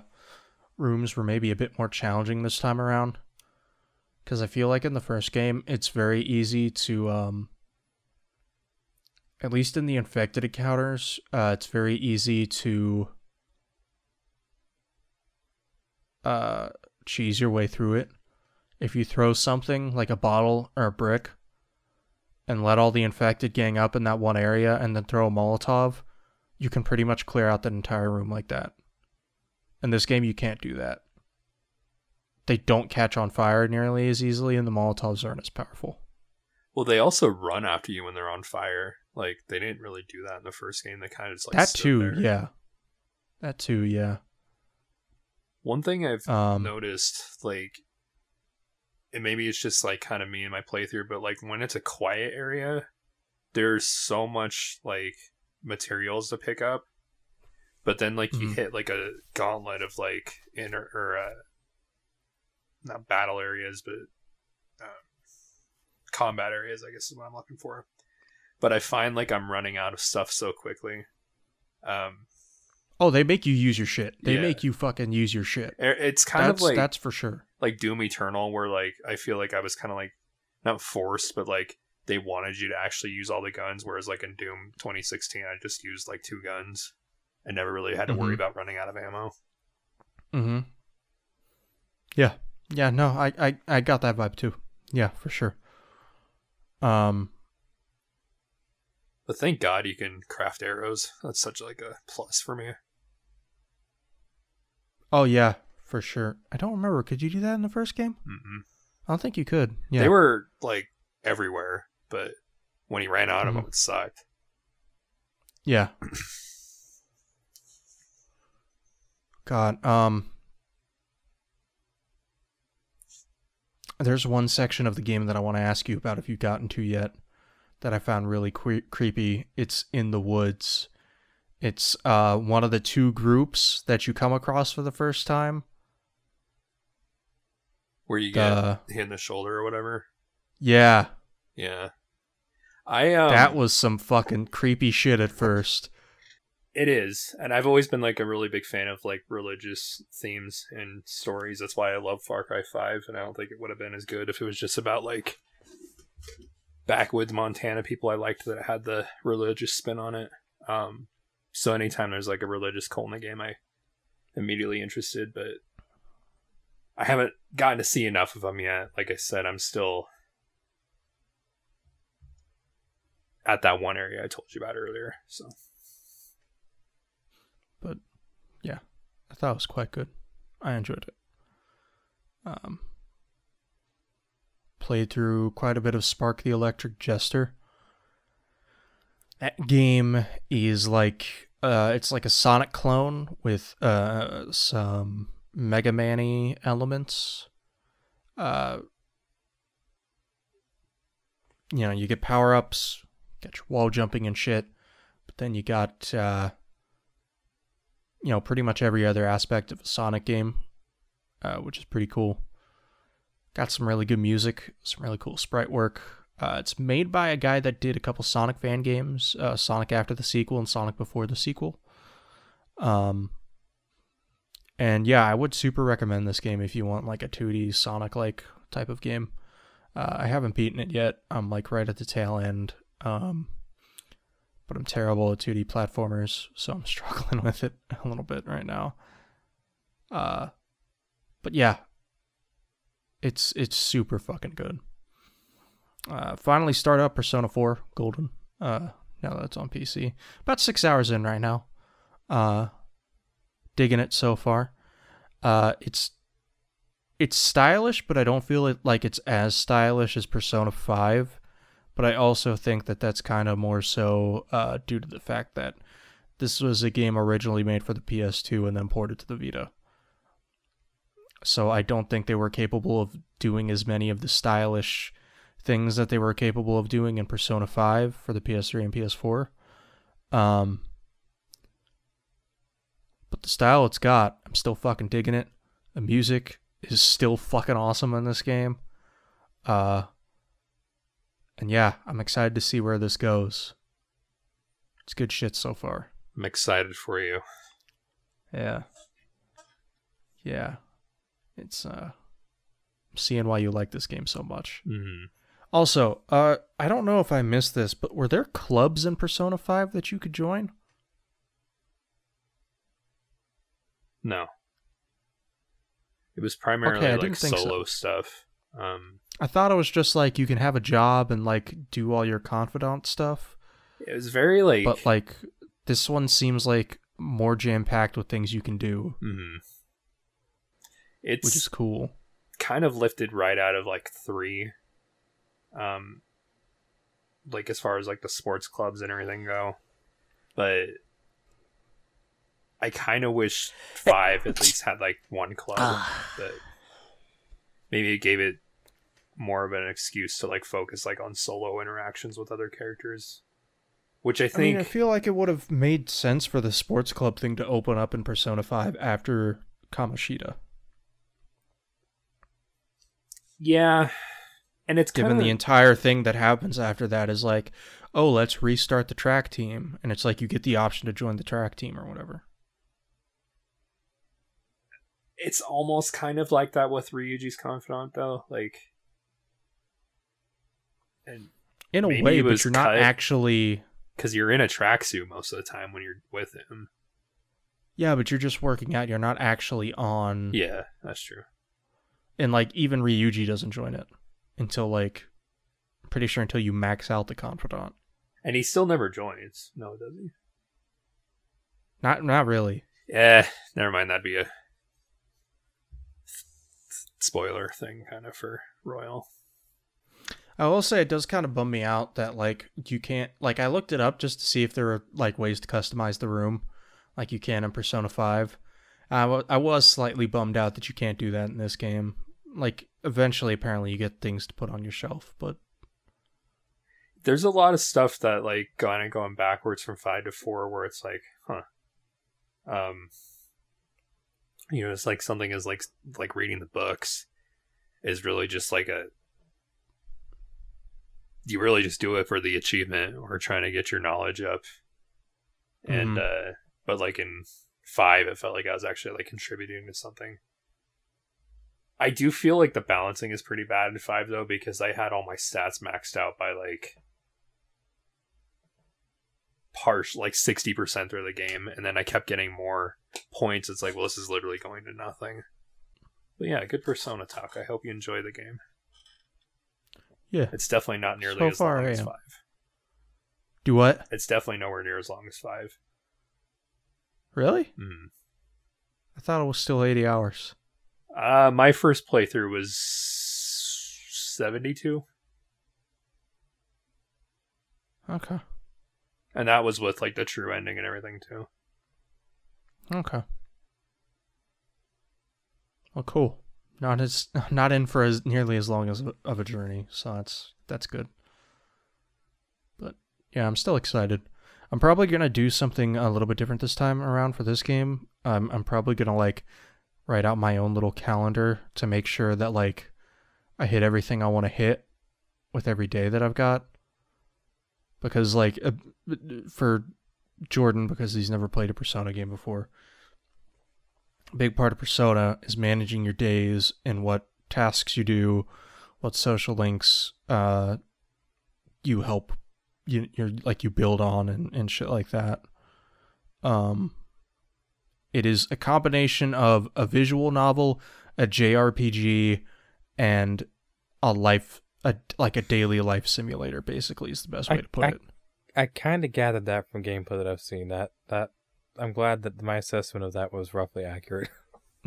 rooms were maybe a bit more challenging this time around. Because I feel like in the first game, it's very easy to, um, at least in the infected encounters, uh, it's very easy to uh, cheese your way through it. If you throw something like a bottle or a brick and let all the infected gang up in that one area and then throw a Molotov, you can pretty much clear out that entire room like that. In this game, you can't do that. They don't catch on fire nearly as easily, and the Molotovs aren't as powerful. Well, they also run after you when they're on fire. Like they didn't really do that in the first game. They kind of just like that too, there. yeah. That too, yeah. One thing I've Um, noticed, like, and maybe it's just like kind of me and my playthrough, but like when it's a quiet area, there's so much like materials to pick up. But then like you Mhm. hit like a gauntlet of like inner or uh, not battle areas, but um, combat areas. I guess is what I'm looking for. But I find like I'm running out of stuff so quickly. Um, Oh, they make you use your shit. They Yeah. make you fucking use your shit. it's kind That's of like that's for sure. like Doom Eternal, where like I feel like I was kind of like not forced, but like they wanted you to actually use all the guns, whereas like in Doom 2016, I just used like two guns and never really had to worry Mhm. about running out of ammo. Mm-hmm. Yeah. Yeah, no, I, I, I got that vibe too. Yeah, for sure. Um But thank God you can craft arrows. That's such like a plus for me. oh yeah, for sure. I don't remember. Could you do that in the first game? Mm-mm. I don't think you could. Yeah. They were like everywhere, but when he ran out of Mhm. them, it sucked. Yeah. (clears throat) God, um There's one section of the game that I want to ask you about if you've gotten to yet that I found really cre- creepy. It's in the woods. It's uh one of the two groups that you come across for the first time. Where you get The hit in the shoulder or whatever. yeah, Yeah. I um, that was some fucking creepy shit at first. It is, and I've always been like a really big fan of like religious themes and stories. That's why I love Far Cry Five, and I don't think it would have been as good if it was just about like backwoods Montana people. I liked that it had the religious spin on it. Um, so anytime there's like a religious cult in the game, I immediately interested. But I haven't gotten to see enough of them yet. Like I said, I'm still at that one area I told you about earlier. So. But yeah, I thought it was quite good. I enjoyed it. Um, played through quite a bit of Spark the Electric Jester. That game is like uh, it's like a Sonic clone with uh some Mega Man elements. Uh, you know, you get power ups, get your wall jumping and shit, but then you got uh you know, pretty much every other aspect of a Sonic game, uh, which is pretty cool. Got some really good music, some really cool sprite work. Uh, it's made by a guy that did a couple Sonic fan games, uh, Sonic After the sequel and Sonic Before the sequel. Um, and yeah, I would super recommend this game if you want like a 2D Sonic like type of game. Uh, I haven't beaten it yet. I'm like right at the tail end. Um, but I'm terrible at 2D platformers, so I'm (laughs) struggling with it a little bit right now. Uh, but yeah, it's it's super fucking good. Uh, finally start up Persona 4 Golden. Uh, now that's on PC, about six hours in right now. Uh, digging it so far. Uh, it's it's stylish, but I don't feel it like it's as stylish as Persona 5 but I also think that that's kind of more so uh, due to the fact that this was a game originally made for the PS2 and then ported to the Vita. So I don't think they were capable of doing as many of the stylish things that they were capable of doing in Persona 5 for the PS3 and PS4. Um, but the style it's got, I'm still fucking digging it. The music is still fucking awesome in this game. Uh, and yeah, I'm excited to see where this goes. It's good shit so far. I'm excited for you. Yeah. Yeah. It's uh I'm seeing why you like this game so much. Mm. Also, uh I don't know if I missed this, but were there clubs in Persona 5 that you could join? No. It was primarily Okay, like didn't so. solo stuff. Um, I thought it was just like you can have a job and like do all your confidant stuff, it was very like, but like this one seems like more jam packed with things you can do, mhm. it's which is cool. kind of lifted right out of like three. Um, like as far as like the sports clubs and everything go, but I kind of wish five at least had like one club Ah. that maybe it gave it more of an excuse to like focus like on solo interactions with other characters, which I I think mean, I feel like it would have made sense for the sports club thing to open up in Persona 5 after Kamoshida. yeah, and it's Given kind the entire thing that happens after that is like, oh, let's restart the track team. And it's like you get the option to join the track team or whatever. it's almost kind of like that with Ryuji's confidant though, like. And In a way, but you're not actually. because you're in a tracksuit most of the time when you're with him. Yeah, but you're just working out. You're not actually on. Yeah, that's true. And like, even Ryuji doesn't join it until like. I'm pretty sure until you max out the confidant. And he still never joins. No, does he? Not, not really. Yeah, never mind. That'd be a spoiler thing, kind of for Royal. I will say it does kind of bum me out that like you can't like I looked it up just to see if there are like ways to customize the room, like you can in Persona Five. I I was slightly bummed out that you can't do that in this game. Like eventually, apparently, you get things to put on your shelf, but There's a lot of stuff that like kind of going backwards from five to four, where it's like, huh, um, you know, it's like something is like like reading the books is really just like a you really just do it for the achievement or trying to get your knowledge up. And uh but like in five it felt like i was actually like contributing to something. I do feel like the balancing is pretty bad in five though because i had all my stats maxed out by like partial like 60% through the game. And then i kept getting more points. It's like well this is literally going to nothing. But yeah good persona talk. I hope you enjoy the game yeah. it's definitely not nearly So as far, long as five Do what? it's definitely nowhere near as long as five Really? Hmm. I thought it was still eighty hours. Uh, my first playthrough was 72, Okay. and that was with like the true ending and everything too. Okay. Well, cool. Not as (laughs) not in for as nearly as long as of a- journey, so that's that's good. But yeah, I'm still excited. I'm probably gonna do something a little bit different this time around for this game. Um, I'm probably gonna like write out my own little calendar to make sure that like I hit everything I want to hit with every day that I've got. Because like uh, for Jordan, because he's never played a Persona game before, big part of Persona is managing your days and what tasks you do, what social links uh you help you you're like you build on and, and shit like that. Um it is a combination of a visual novel, a JRPG, and a life a like a daily life simulator basically is the best way I- to put I- it. I kind of gathered that from gameplay that I've seen. That that I'm glad that my assessment of that was roughly accurate. (laughs)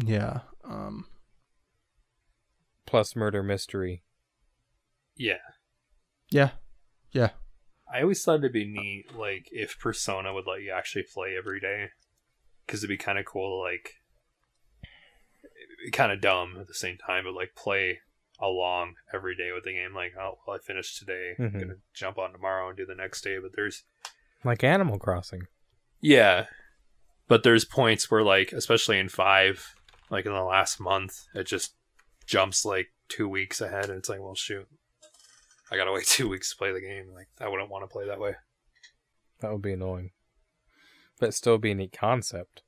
Yeah. Um Plus murder mystery. Yeah, yeah. Yeah. I always thought it'd be neat, like if Persona would let you actually play every day, because it'd be kind of cool. to, Like, kind of dumb at the same time, but like play along every day with the game. Like, oh, well, I finished today. I'm Mhm. gonna jump on tomorrow and do the next day. But there's Like Animal Crossing. Yeah. But there's points where like especially in 5, like in the last month, it just jumps like 2 weeks ahead and it's like, well shoot. I got to wait (laughs) 2 weeks to play the game. Like I wouldn't want to play that way. That would be annoying. But still be a neat concept.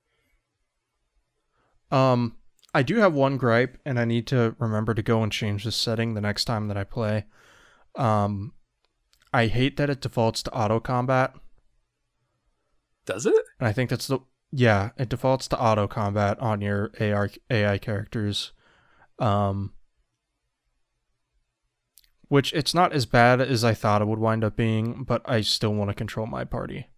Um, I do have one gripe, and I need to remember to go and change this setting the next time that I play. Um, I hate that it defaults to auto combat, Does it? and I think that's the yeah, it defaults to auto combat on your AR AI characters, Um, which it's not as bad as I thought it would wind up being, but I still want to control my party.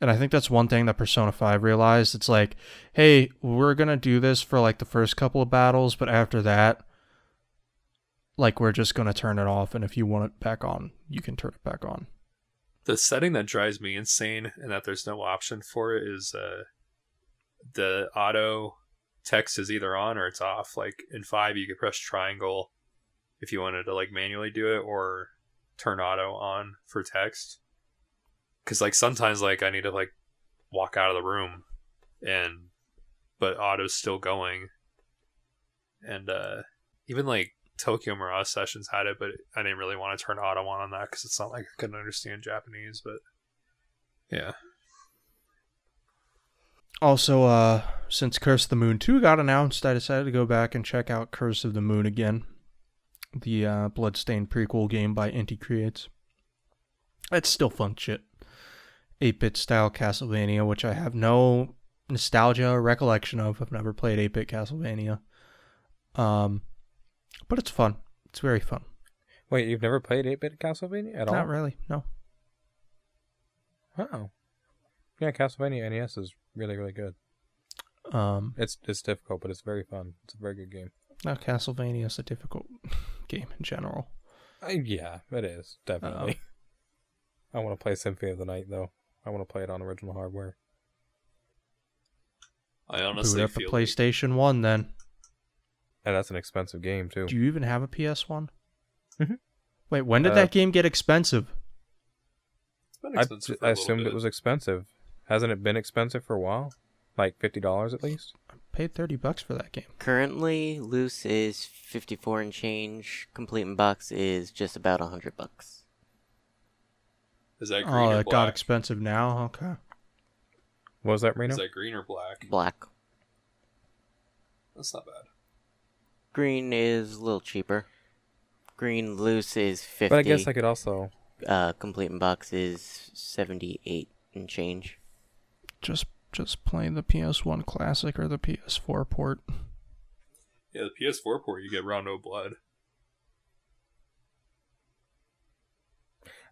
And I think that's one thing that Persona 5 realized. It's like, hey, we're going to do this for like the first couple of battles, but after that, like we're just going to turn it off. And if you want it back on, you can turn it back on. The setting that drives me insane and that there's no option for it is uh, the auto text is either on or it's off. Like in 5, you could press triangle if you wanted to like manually do it or turn auto on for text because like sometimes like i need to like walk out of the room and but auto's still going and uh even like tokyo mirage sessions had it but i didn't really want to turn auto on on that because it's not like i couldn't understand japanese but yeah Also, uh, since Curse of the Moon 2 got announced, I decided to go back and check out Curse of the Moon again. The uh, Bloodstained prequel game by Inti Creates. It's still fun shit. 8 bit style Castlevania, which I have no nostalgia or recollection of. I've never played 8 bit Castlevania. Um, but it's fun. It's very fun. Wait, you've never played 8-bit Castlevania at all? Not really, no. Oh. Yeah, Castlevania NES is really, really good. Um, It's it's difficult, but it's very fun. It's a very good game. no, Castlevania is a difficult (laughs) game in general. Uh, yeah, it is definitely. (laughs) I want to play Symphony of the Night though. I want to play it on original hardware. i Boot honestly up a feel PlayStation 1 then. And that's an expensive game too. Do you even have a PS1? Mhm. Wait, when did Uh, that game get expensive? it's been I, expensive for a I little assumed it was expensive. Hasn't it been expensive for a while? Like fifty dollars at least. I paid 30 bucks for that game. Currently, loose is 54 and change. Complete in box is just about 100 bucks. is that green Oh, or it got expensive now. Okay. What was that, Reno? is that green or black Black. that's not bad Green is a little cheaper. Green loose is 50. but I guess I could also. uh, complete in box is 78 and change. Just just play the PS1 Classic or the PS4 port. yeah the ps4 port you get rondo blood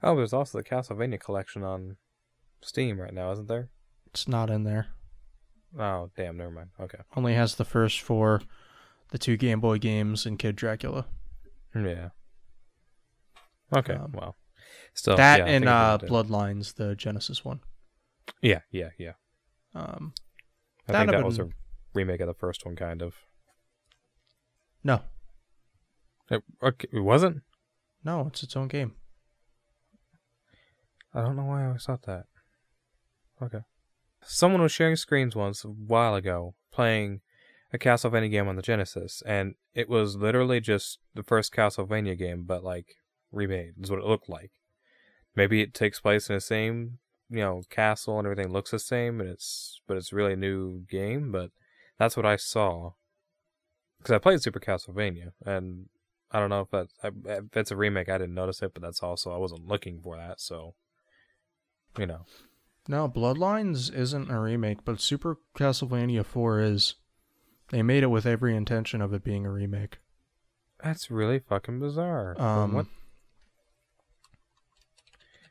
Oh, there's also the Castlevania collection on Steam right now, isn't there? It's not in there. Oh, damn, never mind. Okay. Only has the first four, the two Game Boy games, and Kid Dracula. Yeah. Okay. Um, well, still that yeah, and uh. Bloodlines, the Genesis one. Yeah, yeah, yeah. Um, I think that was a remake of the first one, kind of. no, It, okay, it wasn't. no, it's its own game. I don't know why I always thought that. Okay. Someone was sharing screens once a while ago playing a Castlevania game on the Genesis, and it was literally just the first Castlevania game, but like remade, is what it looked like. Maybe it takes place in the same, you know, castle and everything looks the same, and it's but it's really a new game. But that's what I saw because I played Super Castlevania, and I don't know if that's if it's a remake. I didn't notice it, but that's also I wasn't looking for that, so you know. No, Bloodlines isn't a remake, but Super Castlevania 4 is. They made it with every intention of it being a remake. That's really fucking bizarre. Um, what?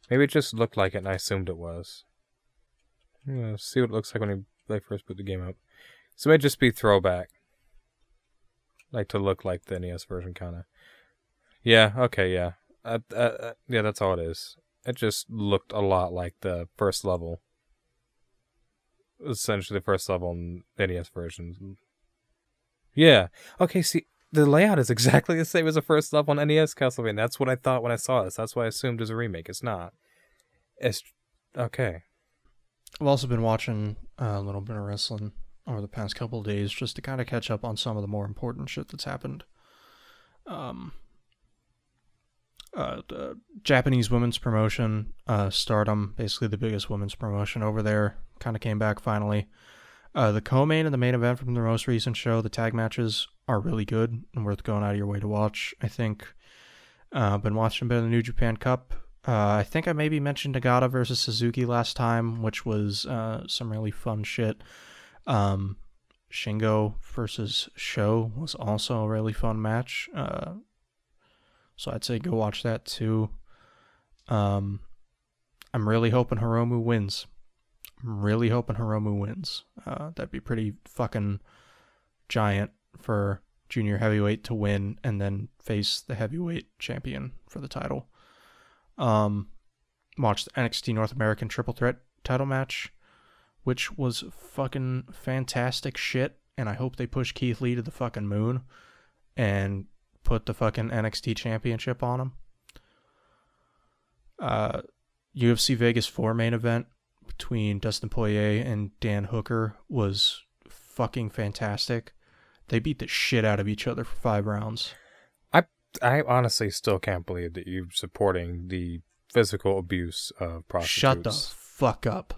Maybe it just looked like it, and I assumed it was. See what it looks like when they first put the game up. So it may just be throwback, like to look like the NES version, kind of. Yeah. Okay. Yeah. Uh, uh, uh, yeah. That's all it is. It just looked a lot like the first level. Essentially, the first level in the NES version. Yeah. Okay. See, the layout is (laughs) exactly the same as the first level on NES Castlevania. That's what I thought when I saw this. That's why I assumed it was a remake. It's not. It's okay. I've also been watching uh, a little bit of wrestling over the past couple of days just to kind of catch up on some of the more important shit that's happened. Um, uh, Japanese women's promotion, uh, Stardom, basically the biggest women's promotion over there, kind of came back finally. Uh, the co-main and the main event from the most recent show, the tag matches are really good and worth going out of your way to watch. I think. Uh, been watching a bit of the New Japan Cup. Uh, I think I maybe mentioned Nagata versus Suzuki last time, which was uh, some really fun shit. Um, Shingo versus SHO was also a really fun match. Uh, so I'd say go watch that too. Um, I'm really hoping Hiromu wins. I'm really hoping Hiromu wins. Uh, that'd be pretty fucking giant for junior heavyweight to win and then face the heavyweight champion for the title. Um, watched the NXT North American Triple Threat title match, which was fucking fantastic shit. And I hope they push Keith Lee to the fucking moon and put the fucking NXT championship on him. Uh, UFC Vegas 4 main event between Dustin Poirier and Dan Hooker was fucking fantastic. They beat the shit out of each other for five rounds. I I honestly still can't believe that you're supporting the physical abuse of prostitutes. Shut the fuck up.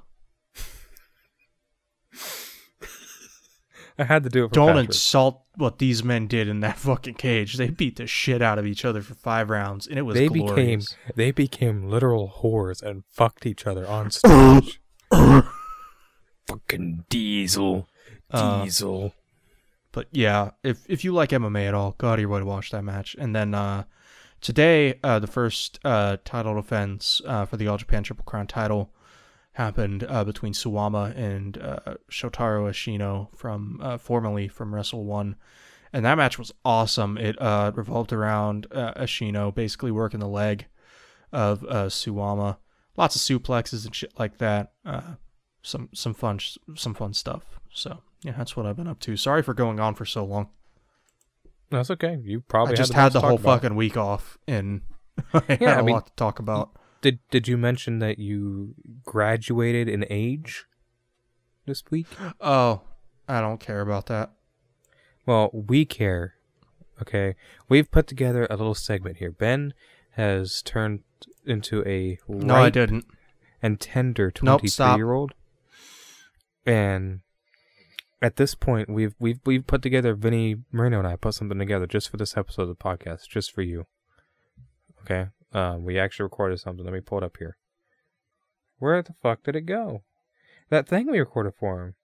I had to do it for Don't Patrick. insult what these men did in that (laughs) fucking cage. They beat the shit out of each other for five rounds, and it was they glorious. became they became literal whores and fucked each other on stage. (laughs) (laughs) Fucking Diesel. Uh, Diesel. But yeah, if if you like MMA at all, go out of your way to watch that match. And then uh, today, uh, the first uh, title defense uh, for the All Japan Triple Crown title happened uh, between Suwama and uh, Shotaro Ashino from uh, formerly from Wrestle One, and that match was awesome. It uh, revolved around uh, Ashino basically working the leg of uh, Suwama, lots of suplexes and shit like that. Uh, some some fun some fun stuff. So yeah, that's what I've been up to. Sorry for going on for so long. That's okay. You probably I just had, had the, the most to whole about. fucking week off, and (laughs) I had Yeah, I a mean- lot to talk about. Did Did you mention that you graduated in age this week? Oh, I don't care about that. Well, we care. Okay, we've put together a little segment here. Ben has turned into a No, I didn't. and tender Nope, twenty-three stop. year old, and at this point, we've we've we've put together. Vinny Marino and I put something together just for this episode of the podcast, just for you. Okay, uh, we actually recorded something. Let me pull it up here. Where the fuck did it go? That thing we recorded for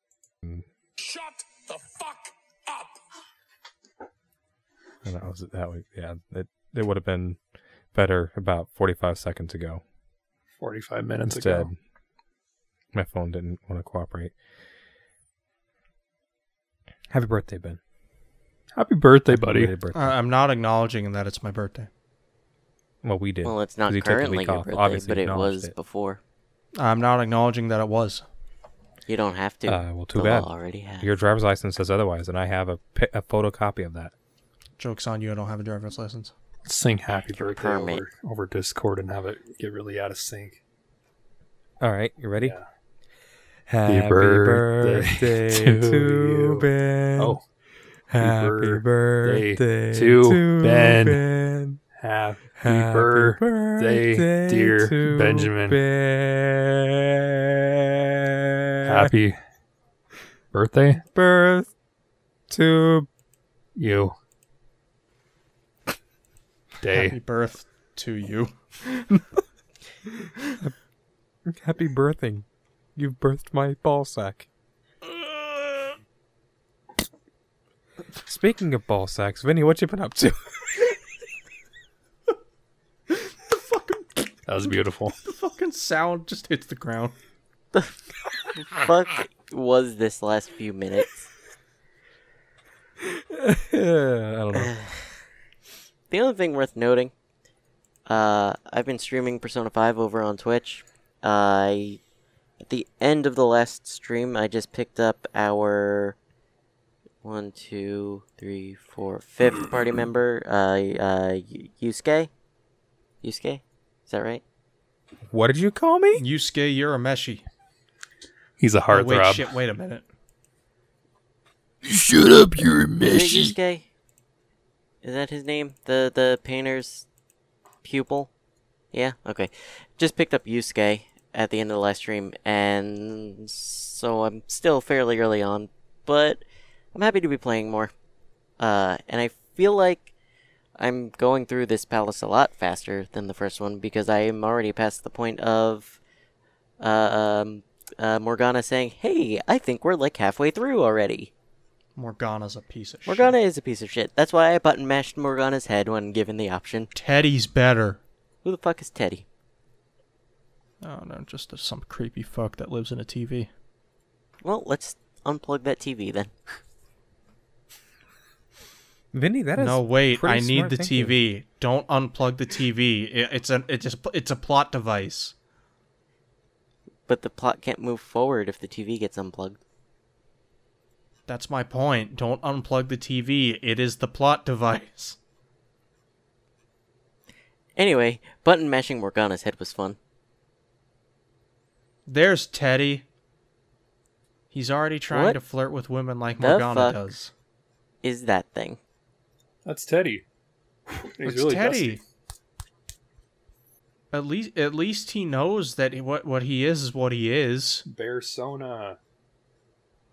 him. Shut the fuck up! And that was that was yeah. It it would have been better about forty five seconds ago. 45 minutes Instead, ago. my phone didn't want to cooperate. Happy birthday, Ben. Happy birthday, buddy. belated birthday. Uh, I'm not acknowledging that it's my birthday. well, we did. Well, it's not he took the currently week your off. birthday, Obviously but it was it. before. I'm not acknowledging that it was. You don't have to. Uh, well, too the bad. already has. Your driver's license says otherwise, and I have a, pi- a photocopy of that. Joke's on you. I don't have a driver's license. Let's sing happy birthday permit. over, over Discord and have it get really out of sync. All right, you ready? Yeah. Happy birthday birthday (laughs) to to you. Ben. Oh, happy birthday birthday to to Ben. Ben. happy, Happy birthday, dear to Benjamin. Ben. happy birthday, birth to you. Happy Day. birth to you. (laughs) happy birthing. You've birthed my ball sack. Speaking of ball sacks, Vinny, what you been up to? The fucking, that was beautiful. The fucking sound just hits the ground. The fuck was this last few minutes? (laughs) I don't know. (sighs) The only thing worth noting, uh, I've been streaming Persona 5 over on Twitch. I, at the end of the last stream, I just picked up our one, two, three, four, fifth party (clears throat) member, uh, uh, Yu- Yusuke. Yusuke, is that right? What did you call me? Yusuke Urameshi. He's a Oh, wait, heartthrob. shit, wait a minute. Shut up, you're Is it meshy. Yusuke? Is that his name? The the painter's pupil? Yeah, okay. Just picked up Yusuke at the end of the last stream, and so I'm still fairly early on, but I'm happy to be playing more. Uh, and I feel like I'm going through this palace a lot faster than the first one because I am already past the point of uh, um, uh, Morgana saying, "Hey, I think we're like halfway through already." Morgana's a piece of shit. Morgana shit. is a piece of shit. That's why I button mashed Morgana's head when given the option. Teddie's better. Who the fuck is Teddie? Oh no, just a, some creepy fuck that lives in a TV. Well, let's unplug that TV then. Vinny, that is No, wait. I need smart the thinking. TV. Don't unplug the TV. It, it's a it's a, it's a plot device. But the plot can't move forward if the TV gets unplugged. That's my point. Don't unplug the TV. It is the plot device. Anyway, button mashing Morgana's head was fun. There's Teddie. He's already trying What to flirt with women like the Morgana fuck? does. Is that thing? That's Teddie. He's it's really Teddie. dusty. At least at least he knows that what what he is is what he is. Bearsona.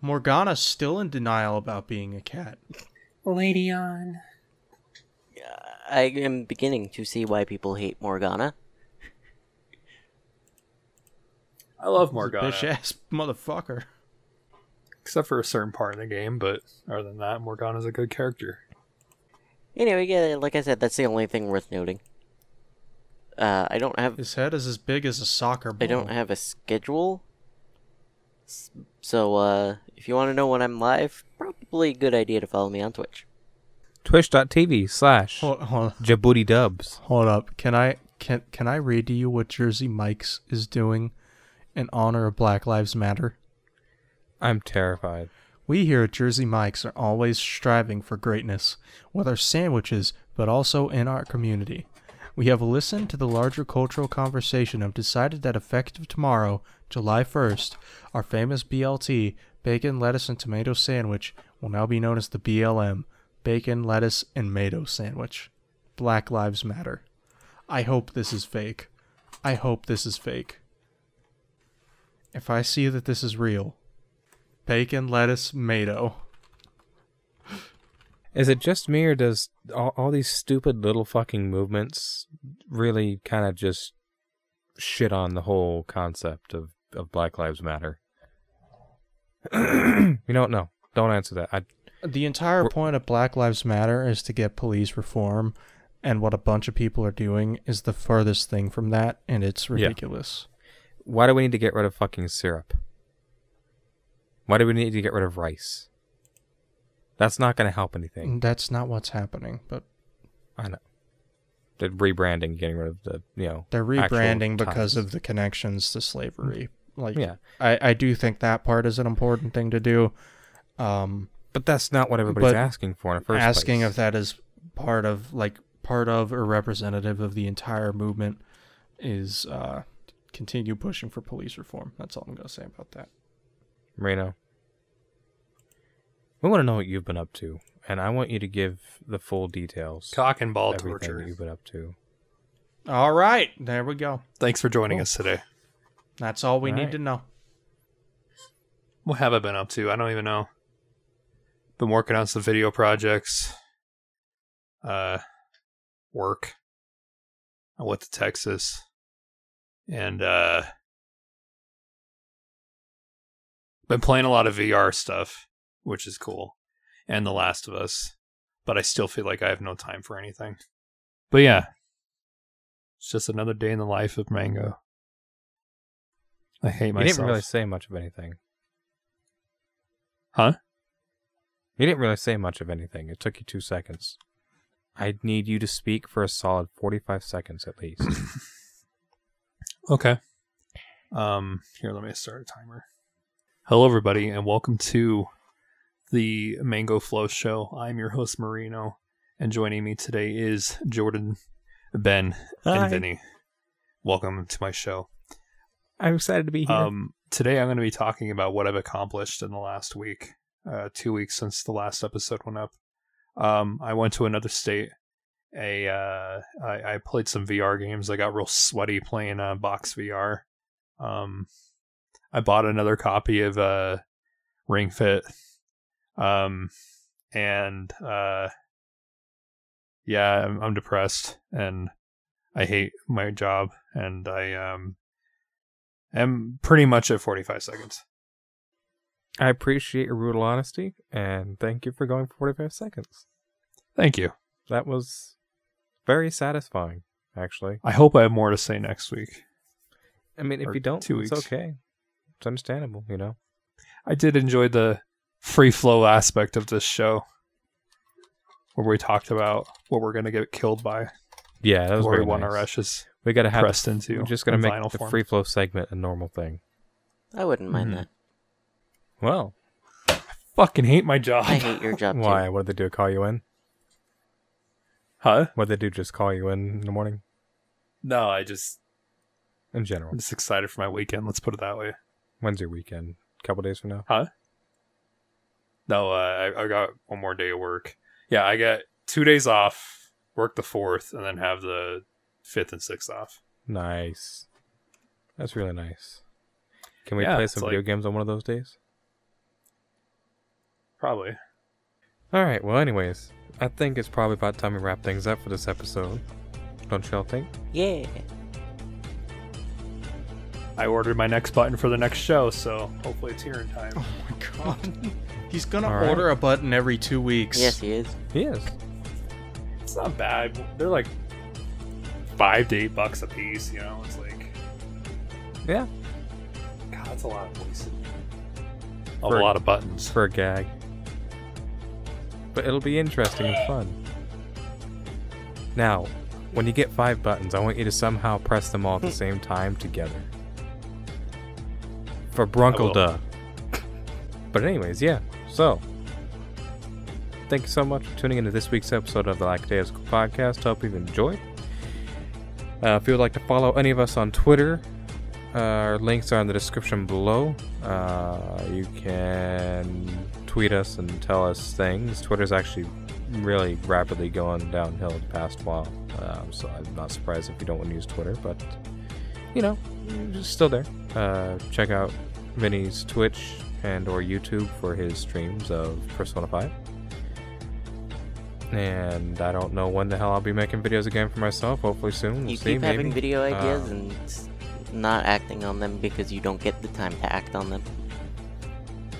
Morgana's still in denial about being a cat. Lady on. I am beginning to see why people hate Morgana. I love Morgana. Bitch ass motherfucker. Except for a certain part in the game, but other than that, Morgana's a good character. Anyway, yeah, like I said, that's the only thing worth noting. Uh, I don't have His head is as big as a soccer ball. I don't have a schedule. So, uh, if you want to know when I'm live, probably a good idea to follow me on Twitch. Twitch.tv slash Hold, hold, Djibouti Dubs. hold up. Can I can can I read to you what Jersey Mike's is doing in honor of Black Lives Matter? I'm terrified. We here at Jersey Mike's are always striving for greatness with our sandwiches, but also in our community. We have listened to the larger cultural conversation and decided that effective tomorrow, July 1st, our famous BLT, bacon, lettuce, and tomato sandwich will now be known as the BLM, bacon, lettuce, and tomato sandwich. Black Lives Matter. I hope this is fake. I hope this is fake. If I see that this is real, bacon, lettuce, tomato. Is it just me or does all, all these stupid little fucking movements really kind of just shit on the whole concept of, of Black Lives Matter? You don't know. Don't answer that. I, The entire point of Black Lives Matter is to get police reform, and what a bunch of people are doing is the furthest thing from that, and it's Yeah. ridiculous. why do we need to get rid of fucking syrup? Why do we need to get rid of rice? That's not going to help anything. Mm, that's not what's happening, but I know. They're rebranding, getting rid of the, you know. they're rebranding because of the connections to slavery. Like, Yeah. I, I do think that part is an important thing to do. Um, But that's not what everybody's asking for in the first asking place. if that is part of like part of or representative of the entire movement is uh continue pushing for police reform. That's all I'm gonna say about that. Marino. We want to know what you've been up to, and I want you to give the full details. Cock and ball torture. that you've been up to. All right, there we go. Thanks for joining Cool. us today. That's all we All need right. to know. What have I been up to? I don't even know. Been working on some video projects. Uh, work. I went to Texas, and uh, been playing a lot of VR stuff, which is cool, and The Last of Us. But I still feel like I have no time for anything. But yeah, it's just another day in the life of Mango. I hate You myself. didn't really say much of anything. Huh? You didn't really say much of anything. It took you two seconds. I need you to speak for a solid 45 seconds at least. (laughs) Okay. Um, here, let me start a timer. Hello, everybody, and welcome to the Mango Flow Show. I'm your host, Marino, and joining me today is Jordan, Ben, Hi. and Vinny. Welcome to my show. I'm excited to be here. Um, today, I'm going to be talking about what I've accomplished in the last week, uh, two weeks since the last episode went up. Um, I went to another state. A uh, I, I played some VR games. I got real sweaty playing uh, box VR. Um, I bought another copy of uh, Ring Fit. Um, and uh, yeah, I'm, I'm depressed and I hate my job and I um am pretty much at 45 seconds. I appreciate your brutal honesty, and thank you for going for 45 seconds. Thank you. That was very satisfying, actually. I hope I have more to say next week. I mean, if Or you don't, two weeks. it's okay. It's understandable, you know? I did enjoy the free flow aspect of this show, where we talked about what we're gonna get killed by, Yeah, that was or very nice. We gotta have pressed into. We're just gonna make the form. free flow segment a normal thing. I wouldn't mind Mhm. that. Well, I Fucking hate my job. I hate your job why? too. What did they do? Call you in? Huh? What did they do? Just call you in in the morning? No, I just In general, I'm just excited for my weekend. Let's put it that way. when's your weekend? A couple days from now. Huh? No, uh, I, I got one more day of work. Yeah, I got two days off, work the fourth, and then have the fifth and sixth off. Nice. That's really nice. Can we Yeah, play it's some like- video games on one of those days? Probably. All right. Well, anyways, I think it's probably about time we wrap things up for this episode. Don't y'all think? Yeah. I ordered my next button for the next show, so hopefully it's here in time. Oh my god. (laughs) He's gonna All right. order a button every two weeks. Yes, he is. He is. It's not bad. They're like five to eight bucks a piece. You know, it's like Yeah. God, that's a lot of voices. A For- lot of buttons. For a gag. But it'll be interesting and fun. Now, when you get five buttons, I want you to somehow press them all at the hmm. same time together. For Brunkle will. Duh. But anyways, yeah. So, thank you so much for tuning into this week's episode of the Lackadaisical Podcast. Hope you've enjoyed. Uh, if you would like to follow any of us on Twitter, uh, our links are in the description below. Uh, you can tweet us and tell us things. Twitter's actually really rapidly going downhill the past while, um, so I'm not surprised if you don't want to use Twitter, but you know, it's still there. Uh, check out Vinny's Twitch and or YouTube for his streams of Persona 5. And I don't know when the hell I'll be making videos again for myself. Hopefully soon. We'll you see, keep having video ideas Um, and not acting on them because you don't get the time to act on them.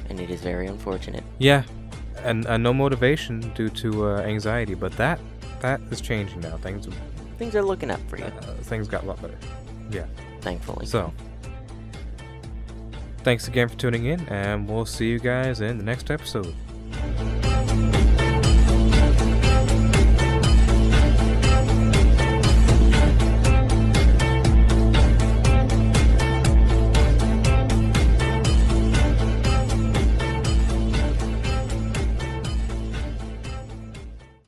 And it is very unfortunate. Yeah, and uh, no motivation due to uh, anxiety, but that that is changing now. Things Things are looking up for you, uh, things got a lot better. Yeah, thankfully. So, thanks again for tuning in, and we'll see you guys in the next episode.